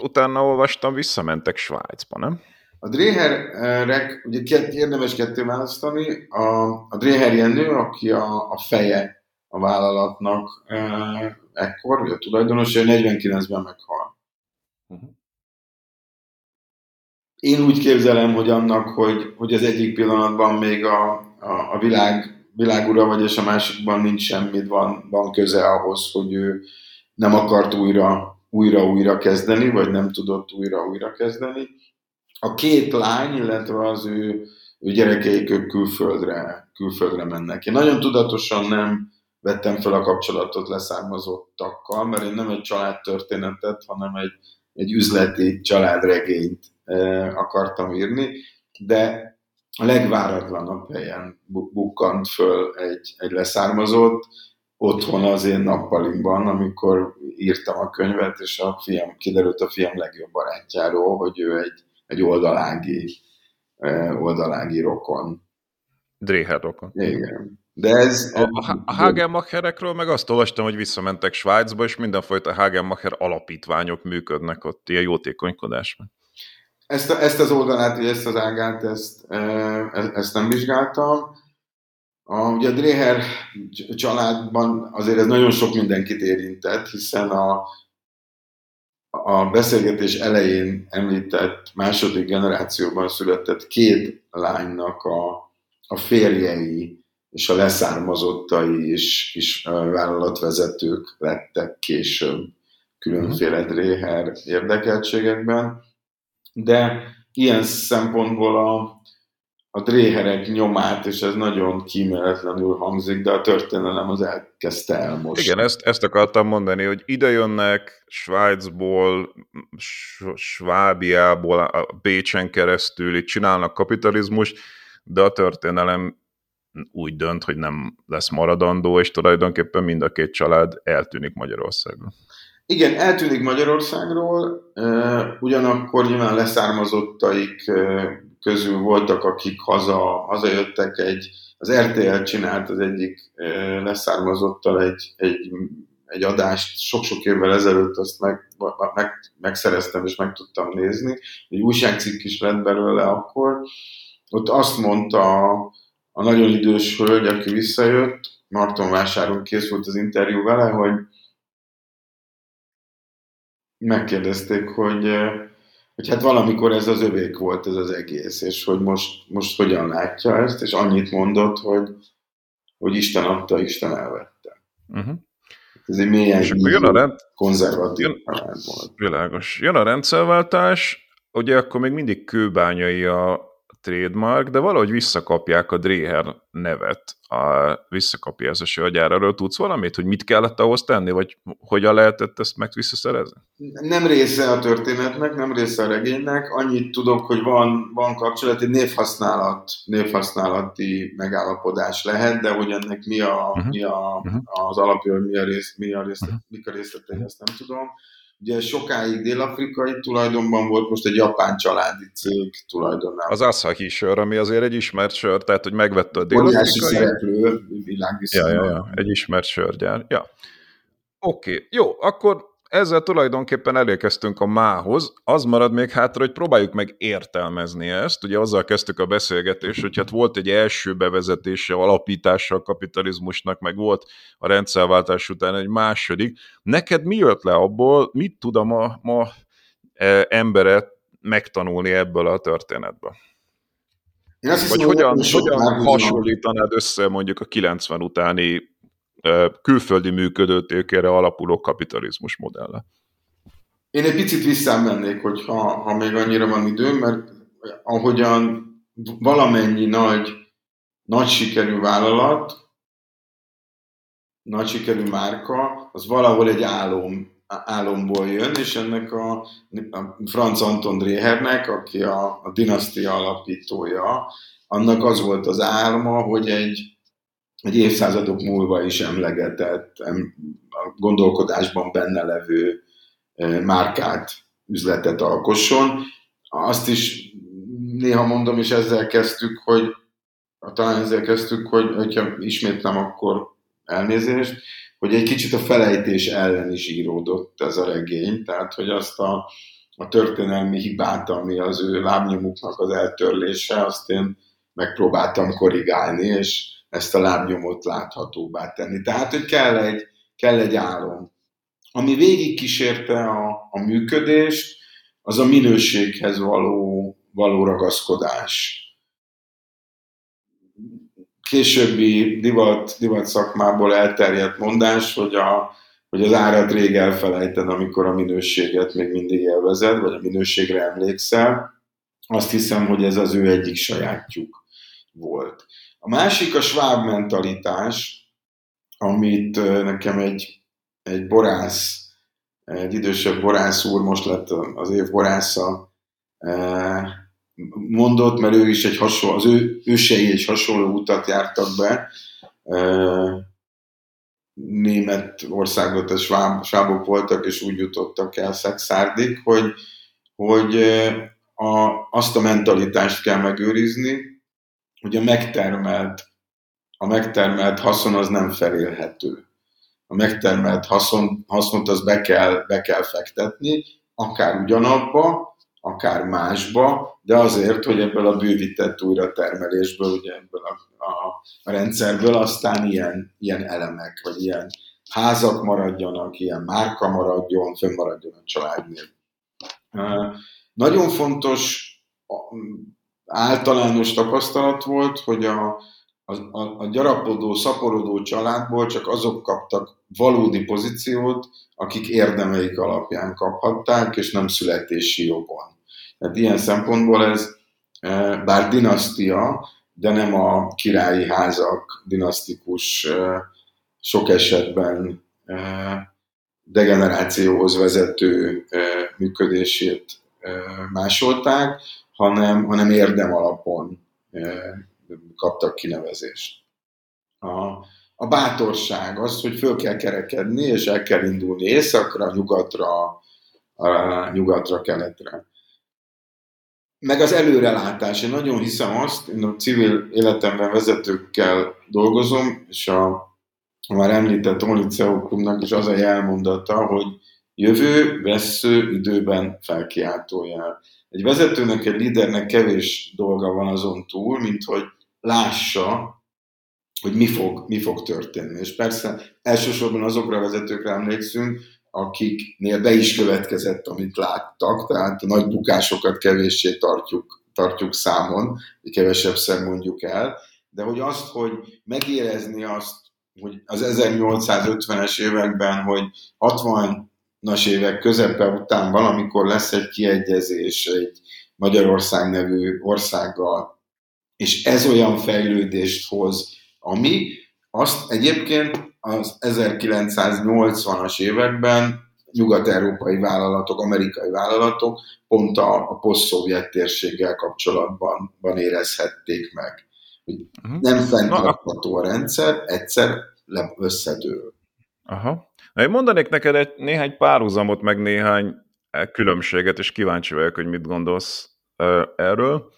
[SPEAKER 1] utána olvastam, visszamentek Svájcba, nem?
[SPEAKER 2] A Dréherek, ugye érdemes kettő választani, a, a Dréher Jenő, aki a, a feje a vállalatnak e, ekkor, vagy a tulajdonos, 49-ben meghal. Uh-huh. Én úgy képzelem, hogy annak, hogy, hogy az egyik pillanatban még a, a, a világ, világura vagy, és a másikban nincs semmit, van, van köze ahhoz, hogy ő nem akart újra, újra, újra kezdeni, vagy nem tudott újra, újra kezdeni a két lány, illetve az ő, ő gyerekeik ők külföldre, külföldre mennek. Én nagyon tudatosan nem vettem fel a kapcsolatot leszármazottakkal, mert én nem egy családtörténetet, hanem egy, egy üzleti családregényt e, akartam írni, de a legváratlanabb helyen bukkant föl egy, egy leszármazott, otthon az én nappalimban, amikor írtam a könyvet, és a fiam, kiderült a fiam legjobb barátjáról, hogy ő egy egy oldalági, oldalági rokon.
[SPEAKER 1] Dréher rokon.
[SPEAKER 2] Igen. De ez...
[SPEAKER 1] A, a, a Hagenmacherekről meg azt olvastam, hogy visszamentek Svájcba, és mindenfajta Hagenmacher alapítványok működnek ott, ilyen jótékonykodásban.
[SPEAKER 2] Ezt, a, ezt az oldalát, ezt az ágát, ezt, ezt nem vizsgáltam. A, ugye a Dréher családban azért ez nagyon sok mindenkit érintett, hiszen a, a beszélgetés elején említett második generációban született két lánynak a, a férjei és a leszármazottai is, is vállalatvezetők lettek később különféle mhm. dréher érdekeltségekben, de ilyen szempontból a, a dréherek nyomát, és ez nagyon kíméletlenül hangzik, de a történelem az elkezdte elmosni.
[SPEAKER 1] Igen, ezt, ezt akartam mondani, hogy ide jönnek Svájcból, Svábiából, a Bécsen keresztül, itt csinálnak kapitalizmus, de a történelem úgy dönt, hogy nem lesz maradandó, és tulajdonképpen mind a két család eltűnik Magyarországon.
[SPEAKER 2] Igen, eltűnik Magyarországról, ugyanakkor nyilván leszármazottaik közül voltak, akik haza, hazajöttek egy, az RTL csinált az egyik leszármazottal egy, egy, egy adást sok-sok évvel ezelőtt, azt meg, meg, megszereztem és meg tudtam nézni. Egy újságcikk is lett belőle akkor. Ott azt mondta a, a nagyon idős hölgy, aki visszajött, Martonvásáron készült az interjú vele, hogy megkérdezték, hogy hogy hát valamikor ez az övék volt ez az egész, és hogy most, most hogyan látja ezt, és annyit mondott, hogy, hogy Isten adta, Isten elvette. Uh-huh. Ez egy mélyen és jön a rend... konzervatív jön... volt.
[SPEAKER 1] Világos. Jön a rendszerváltás, ugye akkor még mindig kőbányai a trademark, de valahogy visszakapják a Dreher nevet, a, visszakapja ez a sörgyár. Erről tudsz valamit, hogy mit kellett ahhoz tenni, vagy hogyan lehetett ezt meg visszaszerezni?
[SPEAKER 2] Nem része a történetnek, nem része a regénynek. Annyit tudok, hogy van, van kapcsolat, egy névhasználat, névhasználati megállapodás lehet, de hogy ennek mi, a, uh-huh. mi a, uh-huh. az alapja, mi a, rész, mi a, rész, uh-huh. mik a részletei, ezt nem tudom. Ugye sokáig dél-afrikai tulajdonban volt, most egy japán családi cég tulajdonában.
[SPEAKER 1] Az Asahi sör, ami azért egy ismert sör, tehát hogy megvette a dél-afrikai...
[SPEAKER 2] szereplő
[SPEAKER 1] Ja, ja, ja, egy ismert sörgyár. Ja. Oké, okay. jó, akkor ezzel tulajdonképpen elérkeztünk a mához. Az marad még hátra, hogy próbáljuk meg értelmezni ezt. Ugye azzal kezdtük a beszélgetést, hogy hát volt egy első bevezetése, alapítása a kapitalizmusnak, meg volt a rendszerváltás után egy második. Neked mi jött le abból, mit tud a ma, ma e, emberet megtanulni ebből a történetből? Én azt hiszem, Vagy hogyan, hogyan hasonlítanád össze mondjuk a 90 utáni külföldi működőtőkére alapuló kapitalizmus modelle.
[SPEAKER 2] Én egy picit visszamennék, hogyha ha még annyira van időm, mert ahogyan valamennyi nagy, nagy sikerű vállalat, nagy sikerű márka, az valahol egy álom, álomból jön, és ennek a, a Franz Anton Drehernek, aki a, a dinasztia alapítója, annak az volt az álma, hogy egy, egy évszázadok múlva is emlegetett, a gondolkodásban benne levő e, márkát, üzletet alkosson. Azt is néha mondom, és ezzel kezdtük, hogy talán ezzel kezdtük, hogy hogyha ismétlem, akkor elnézést, hogy egy kicsit a felejtés ellen is íródott ez a regény, tehát hogy azt a, a történelmi hibát, ami az ő lábnyomuknak az eltörlése, azt én megpróbáltam korrigálni, és ezt a lábnyomot láthatóbbá tenni. Tehát, hogy kell egy, kell egy álom. Ami végig a, a működést, az a minőséghez való, való ragaszkodás. Későbbi divat, divat szakmából elterjedt mondás, hogy, a, hogy az árat rég elfelejted, amikor a minőséget még mindig élvezed, vagy a minőségre emlékszel. Azt hiszem, hogy ez az ő egyik sajátjuk volt. A másik a sváb mentalitás, amit nekem egy, egy borász, egy idősebb borász úr, most lett az év borásza, mondott, mert ő is egy hasonló, az ő ősei egy hasonló utat jártak be, német országot, a sváb, svábok voltak, és úgy jutottak el Szexárdig, hogy, hogy a, azt a mentalitást kell megőrizni, hogy a megtermelt, a megtermelt haszon az nem felélhető. A megtermelt haszon, hasznot az be kell, be kell fektetni, akár ugyanabba, akár másba, de azért, hogy ebből a bővített újratermelésből, ugye ebből a, a, a rendszerből aztán ilyen, ilyen elemek, vagy ilyen házak maradjanak, ilyen márka maradjon, fönnmaradjon a családnél. Nagyon fontos általános tapasztalat volt, hogy a, a, a gyarapodó, szaporodó családból csak azok kaptak valódi pozíciót, akik érdemeik alapján kaphatták, és nem születési jogon. Tehát ilyen szempontból ez e, bár dinasztia, de nem a királyi házak dinasztikus, e, sok esetben e, degenerációhoz vezető működését másolták, hanem, hanem érdem alapon kaptak kinevezést. A, a bátorság az, hogy föl kell kerekedni, és el kell indulni északra, nyugatra, nyugatra, keletre. Meg az előrelátás. Én nagyon hiszem azt, én a civil életemben vezetőkkel dolgozom, és a, a már említett Oniceo Klubnak is az a jelmondata, hogy jövő, vesző, időben felkiáltójel. Egy vezetőnek, egy lídernek kevés dolga van azon túl, mint hogy lássa, hogy mi fog, mi fog történni. És persze elsősorban azokra a vezetőkre emlékszünk, akiknél be is következett, amit láttak, tehát a nagy bukásokat kevéssé tartjuk, tartjuk számon, kevesebb mondjuk el, de hogy azt, hogy megérezni azt, hogy az 1850-es években, hogy 60-as évek közepe után valamikor lesz egy kiegyezés egy Magyarország nevű országgal, és ez olyan fejlődést hoz, ami azt egyébként az 1980-as években nyugat-európai vállalatok, amerikai vállalatok pont a, a poszt-szovjet térséggel kapcsolatban van érezhették meg. Uh-huh. Nem fenntartható a rendszer, egyszer összedől.
[SPEAKER 1] Aha. Na, én mondanék neked egy, néhány párhuzamot, meg néhány különbséget, és kíváncsi vagyok, hogy mit gondolsz erről.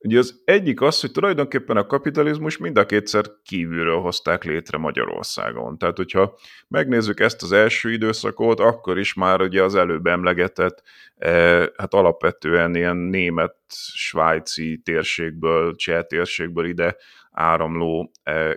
[SPEAKER 1] Ugye az egyik az, hogy tulajdonképpen a kapitalizmus mind a kétszer kívülről hozták létre Magyarországon. Tehát, hogyha megnézzük ezt az első időszakot, akkor is már ugye az előbb emlegetett, eh, hát alapvetően ilyen német-svájci térségből, cseh térségből ide áramló eh,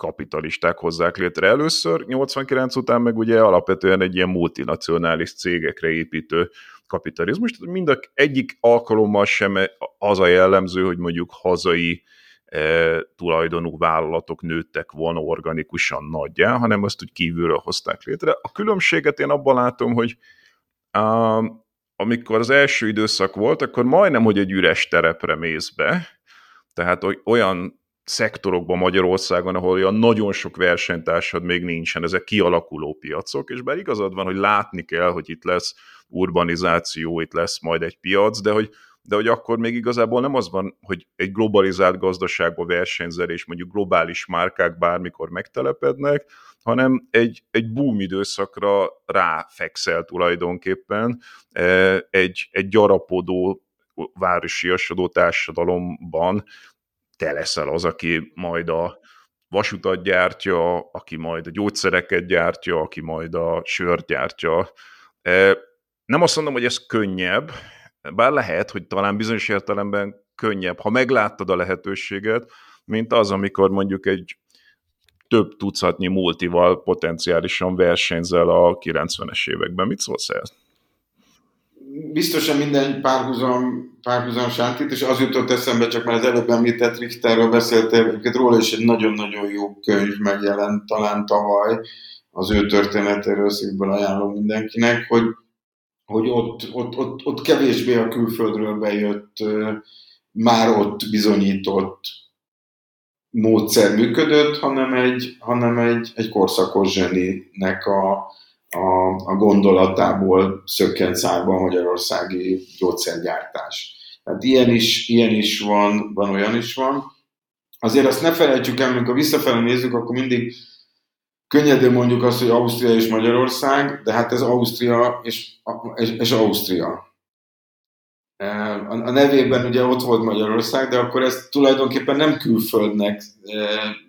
[SPEAKER 1] kapitalisták hozzák létre először, 89 után meg ugye alapvetően egy ilyen multinacionális cégekre építő kapitalizmus. Tehát mind a, egyik alkalommal sem az a jellemző, hogy mondjuk hazai e, tulajdonú vállalatok nőttek volna organikusan nagyjá, hanem azt úgy kívülről hozták létre. A különbséget én abban látom, hogy a, amikor az első időszak volt, akkor majdnem, hogy egy üres terepre mész be, tehát olyan szektorokban Magyarországon, ahol olyan nagyon sok versenytársad még nincsen, ezek kialakuló piacok, és bár igazad van, hogy látni kell, hogy itt lesz urbanizáció, itt lesz majd egy piac, de hogy, de hogy akkor még igazából nem az van, hogy egy globalizált gazdaságban versenyzel, és mondjuk globális márkák bármikor megtelepednek, hanem egy, egy boom időszakra ráfekszel tulajdonképpen e, egy, egy gyarapodó városiasodó társadalomban te leszel az, aki majd a vasutat gyártja, aki majd a gyógyszereket gyártja, aki majd a sört gyártja. E, nem azt mondom, hogy ez könnyebb, bár lehet, hogy talán bizonyos értelemben könnyebb, ha megláttad a lehetőséget, mint az, amikor mondjuk egy több tucatnyi multival potenciálisan versenyzel a 90-es években. Mit szólsz ehhez?
[SPEAKER 2] Biztosan minden párhuzam, párhuzam sántít, és az jutott eszembe, csak már az előbb említett Richterről beszéltél, egyébként róla is egy nagyon-nagyon jó könyv megjelent talán tavaly, az ő történetéről szívből ajánlom mindenkinek, hogy, hogy ott, ott, ott, ott kevésbé a külföldről bejött, már ott bizonyított módszer működött, hanem egy, hanem egy, egy korszakos zseninek a, a, a gondolatából szökkent szárba a magyarországi gyógyszergyártás. Tehát ilyen is, ilyen is van, van, olyan is van. Azért azt ne felejtsük el, amikor visszafelé nézzük, akkor mindig könnyedén mondjuk azt, hogy Ausztria és Magyarország, de hát ez Ausztria és, és, és Ausztria. E, a nevében ugye ott volt Magyarország, de akkor ez tulajdonképpen nem külföldnek e,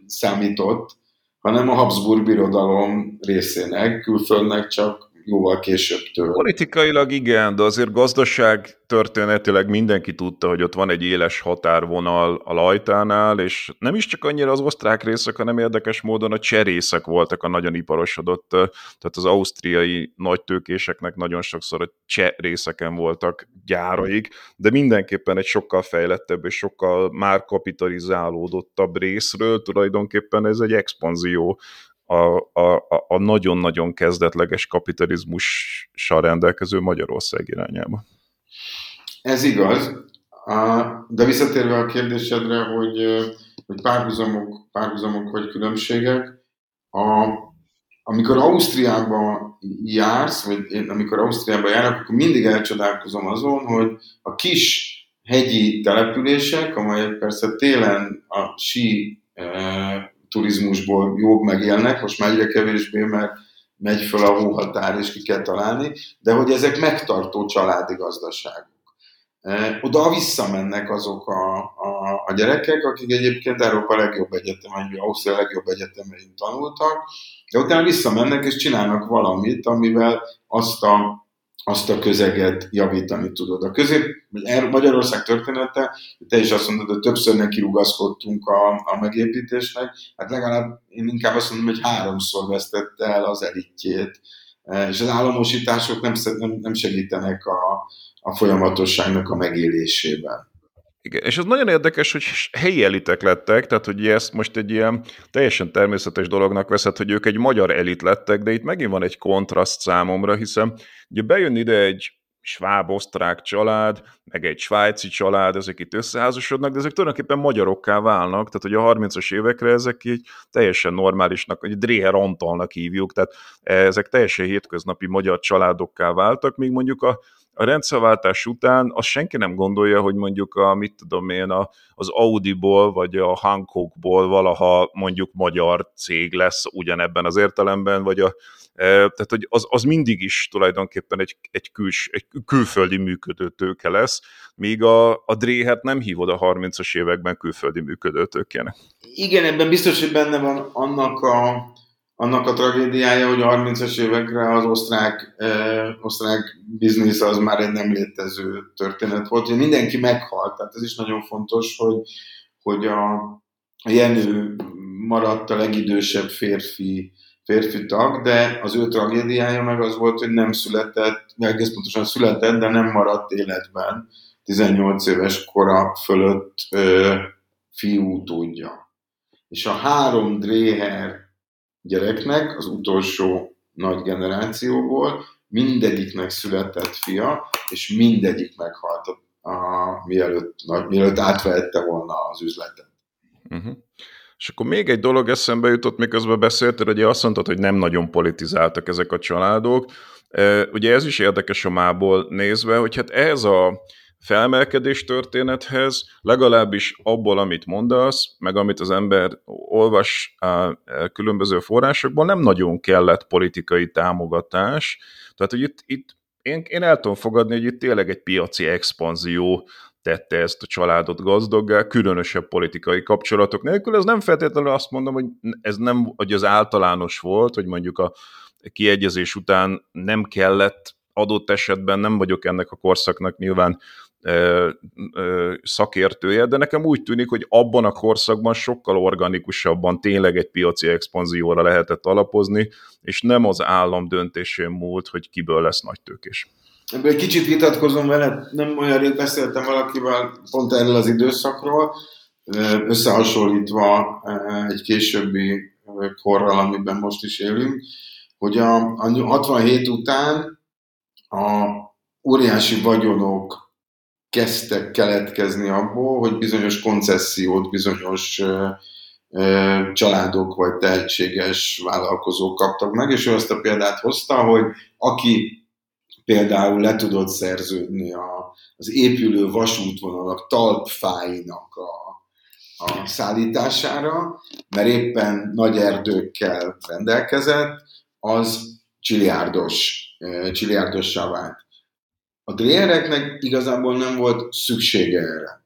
[SPEAKER 2] számított, hanem a Habsburg birodalom részének, külföldnek csak jóval később től.
[SPEAKER 1] Politikailag igen, de azért gazdaság történetileg mindenki tudta, hogy ott van egy éles határvonal a Lajtánál, és nem is csak annyira az osztrák részek, hanem érdekes módon a cserészek voltak a nagyon iparosodott, tehát az ausztriai nagytőkéseknek nagyon sokszor a cseh részeken voltak gyáraik, de mindenképpen egy sokkal fejlettebb és sokkal már kapitalizálódottabb részről tulajdonképpen ez egy expanzió a, a, a nagyon-nagyon kezdetleges kapitalizmussal rendelkező Magyarország irányába.
[SPEAKER 2] Ez igaz, de visszatérve a kérdésedre, hogy, hogy párhuzamok, párhuzamok vagy különbségek, a, amikor Ausztriába jársz, vagy én amikor Ausztriába járok, akkor mindig elcsodálkozom azon, hogy a kis hegyi települések, amelyek persze télen a sí turizmusból jók megélnek, most már egyre kevésbé, mert megy föl a hóhatár, és ki kell találni, de hogy ezek megtartó családi gazdaságok. E, oda visszamennek azok a, a, a gyerekek, akik egyébként Európa legjobb egyetemein, vagy Ausztria legjobb egyetemein tanultak, de utána visszamennek és csinálnak valamit, amivel azt a azt a közeget javítani tudod. A közép, Magyarország története, te is azt mondod, hogy többször nekirugaszkodtunk a, a megépítésnek, hát legalább én inkább azt mondom, hogy háromszor vesztette el az elitjét és az államosítások nem, nem segítenek a, a folyamatosságnak a megélésében.
[SPEAKER 1] Igen, és az nagyon érdekes, hogy helyi elitek lettek, tehát hogy ezt most egy ilyen teljesen természetes dolognak veszed, hogy ők egy magyar elit lettek, de itt megint van egy kontraszt számomra, hiszen ugye bejön ide egy sváb-osztrák család, meg egy svájci család, ezek itt összeházasodnak, de ezek tulajdonképpen magyarokká válnak, tehát hogy a 30-as évekre ezek így teljesen normálisnak, hogy Dreher Antalnak hívjuk, tehát ezek teljesen hétköznapi magyar családokká váltak, míg mondjuk a a rendszerváltás után azt senki nem gondolja, hogy mondjuk a, mit tudom én, a, az Audi-ból vagy a Hankookból valaha mondjuk magyar cég lesz ugyanebben az értelemben, vagy a, e, tehát hogy az, az mindig is tulajdonképpen egy, egy, küls, egy külföldi működő tőke lesz, míg a, a Dréhet nem hívod a 30-as években külföldi működő tőkének.
[SPEAKER 2] Igen, ebben biztos, hogy benne van annak a annak a tragédiája, hogy a 30-as évekre az osztrák, eh, osztrák biznisz az már egy nem létező történet volt, hogy mindenki meghalt, tehát ez is nagyon fontos, hogy, hogy a, a Jenő maradt a legidősebb férfi, férfi tag, de az ő tragédiája meg az volt, hogy nem született, egész pontosan született, de nem maradt életben 18 éves kora fölött ö, fiú tudja. És a három Dréher gyereknek, az utolsó nagy generációból, mindegyiknek született fia, és mindegyik meghalt, a, a, mielőtt, nagy, mielőtt átvehette volna az üzletet.
[SPEAKER 1] Uh-huh. És akkor még egy dolog eszembe jutott, miközben beszéltél, hogy azt mondtad, hogy nem nagyon politizáltak ezek a családok. Ugye ez is érdekes a mából nézve, hogy hát ez a felmelkedés történethez, legalábbis abból, amit mondasz, meg amit az ember olvas különböző forrásokból, nem nagyon kellett politikai támogatás. Tehát, hogy itt, itt én, én el tudom fogadni, hogy itt tényleg egy piaci expanzió tette ezt a családot gazdaggá, különösebb politikai kapcsolatok nélkül. Ez nem feltétlenül azt mondom, hogy ez nem, hogy az általános volt, hogy mondjuk a kiegyezés után nem kellett adott esetben nem vagyok ennek a korszaknak nyilván szakértője, de nekem úgy tűnik, hogy abban a korszakban sokkal organikusabban tényleg egy piaci expanzióra lehetett alapozni, és nem az állam döntésén múlt, hogy kiből lesz nagy tőkés.
[SPEAKER 2] Ebből egy kicsit vitatkozom vele, nem olyan rég beszéltem valakivel pont erről az időszakról, összehasonlítva egy későbbi korral, amiben most is élünk, hogy a, a 67 után a óriási vagyonok kezdtek keletkezni abból, hogy bizonyos koncesziót, bizonyos családok vagy tehetséges vállalkozók kaptak meg, és ő azt a példát hozta, hogy aki például le tudott szerződni a, az épülő vasútvonalak talpfáinak a, a szállítására, mert éppen nagy erdőkkel rendelkezett, az csiliárdos, csiliárdossá vált. A Dreyereknek igazából nem volt szüksége erre.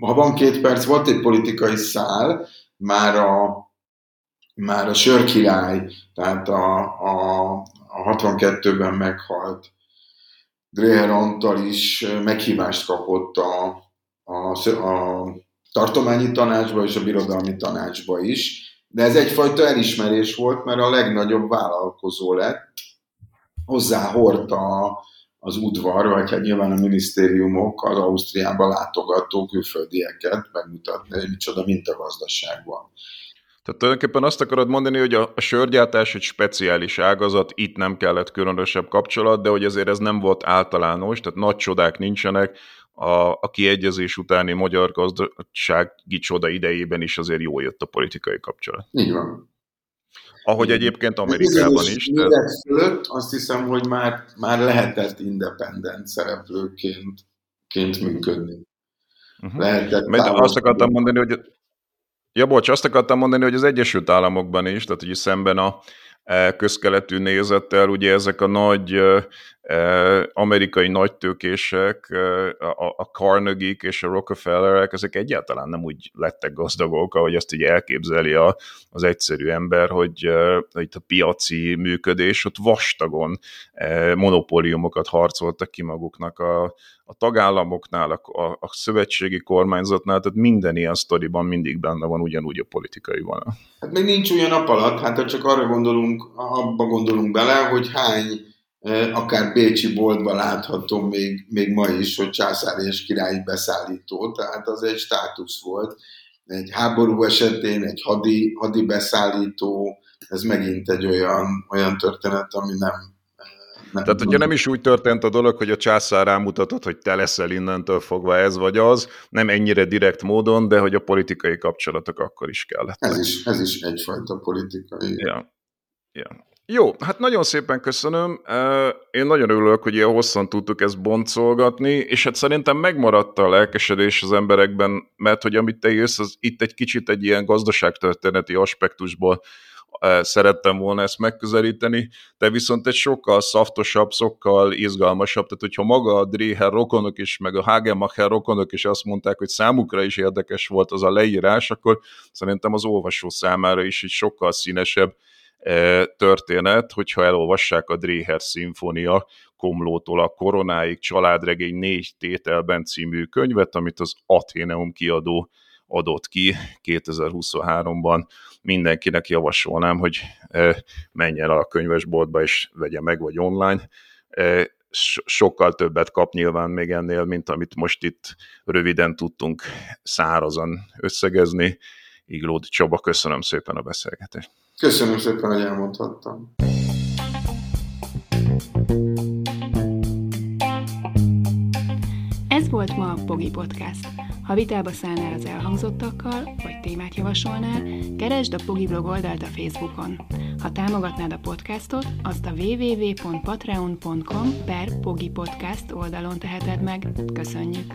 [SPEAKER 2] Ha van két perc, volt egy politikai szál, már a, már a sörkirály, tehát a, a, a 62-ben meghalt. Dreher Antal is meghívást kapott a, a, a tartományi tanácsba és a birodalmi tanácsba is, de ez egyfajta elismerés volt, mert a legnagyobb vállalkozó lett, hozzá hordta a, az udvar, vagy hát nyilván a minisztériumok az Ausztriába látogató külföldieket megmutatni, hogy micsoda mintagazdaság van.
[SPEAKER 1] Tehát tulajdonképpen azt akarod mondani, hogy a, a sörgyártás egy speciális ágazat, itt nem kellett különösebb kapcsolat, de hogy azért ez nem volt általános, tehát nagy csodák nincsenek, a, a kiegyezés utáni magyar gazdasági csoda idejében is azért jól jött a politikai kapcsolat.
[SPEAKER 2] Így van.
[SPEAKER 1] Ahogy egyébként Amerikában is.
[SPEAKER 2] De... fölött azt hiszem, hogy már, már lehetett independent szereplőként ként működni.
[SPEAKER 1] Uh-huh. Lehetett Mert azt akartam mondani, hogy Ja, bocs, azt akartam mondani, hogy az Egyesült Államokban is, tehát hogy szemben a E, közkeletű nézettel, ugye ezek a nagy e, amerikai nagytőkések, a carnegie és a Rockefellerek, ezek egyáltalán nem úgy lettek gazdagok, ahogy ezt így elképzeli a, az egyszerű ember, hogy itt a piaci működés, ott vastagon monopóliumokat harcoltak ki maguknak a, a tagállamoknál, a, a, a szövetségi kormányzatnál, tehát minden ilyen sztoriban mindig benne van ugyanúgy a politikai vonal.
[SPEAKER 2] Hát még nincs olyan nap alatt, hát csak arra gondolunk, abba gondolunk bele, hogy hány akár Bécsi boltban látható még, még ma is, hogy császári és királyi beszállító, tehát az egy státusz volt. Egy háború esetén egy hadi, hadi beszállító, ez megint egy olyan, olyan történet, ami nem,
[SPEAKER 1] nem Tehát, hogyha nem is úgy történt a dolog, hogy a császár rámutatott, hogy te leszel innentől fogva ez vagy az, nem ennyire direkt módon, de hogy a politikai kapcsolatok akkor is kellett.
[SPEAKER 2] Ez is, ez is egyfajta politikai.
[SPEAKER 1] Ja. ja. Jó, hát nagyon szépen köszönöm. Én nagyon örülök, hogy ilyen hosszan tudtuk ezt boncolgatni, és hát szerintem megmaradt a lelkesedés az emberekben, mert hogy amit te jössz, az itt egy kicsit egy ilyen gazdaságtörténeti aspektusból szerettem volna ezt megközelíteni, de viszont egy sokkal szaftosabb, sokkal izgalmasabb, tehát hogyha maga a Dreher rokonok is, meg a Hagemacher rokonok is azt mondták, hogy számukra is érdekes volt az a leírás, akkor szerintem az olvasó számára is egy sokkal színesebb történet, hogyha elolvassák a Dreher szimfónia Komlótól a koronáig családregény négy tételben című könyvet, amit az Atheneum kiadó adott ki 2023-ban. Mindenkinek javasolnám, hogy menjen a könyvesboltba és vegye meg, vagy online. Sokkal többet kap nyilván még ennél, mint amit most itt röviden tudtunk szárazan összegezni. Iglódi Csaba, köszönöm szépen a beszélgetést.
[SPEAKER 2] Köszönöm szépen, hogy elmondhattam.
[SPEAKER 3] Ez volt ma a Pogi Podcast. Ha vitába szállnál az elhangzottakkal, vagy témát javasolnál, keresd a Pogi blog oldalt a Facebookon. Ha támogatnád a podcastot, azt a www.patreon.com per Pogi Podcast oldalon teheted meg. Köszönjük!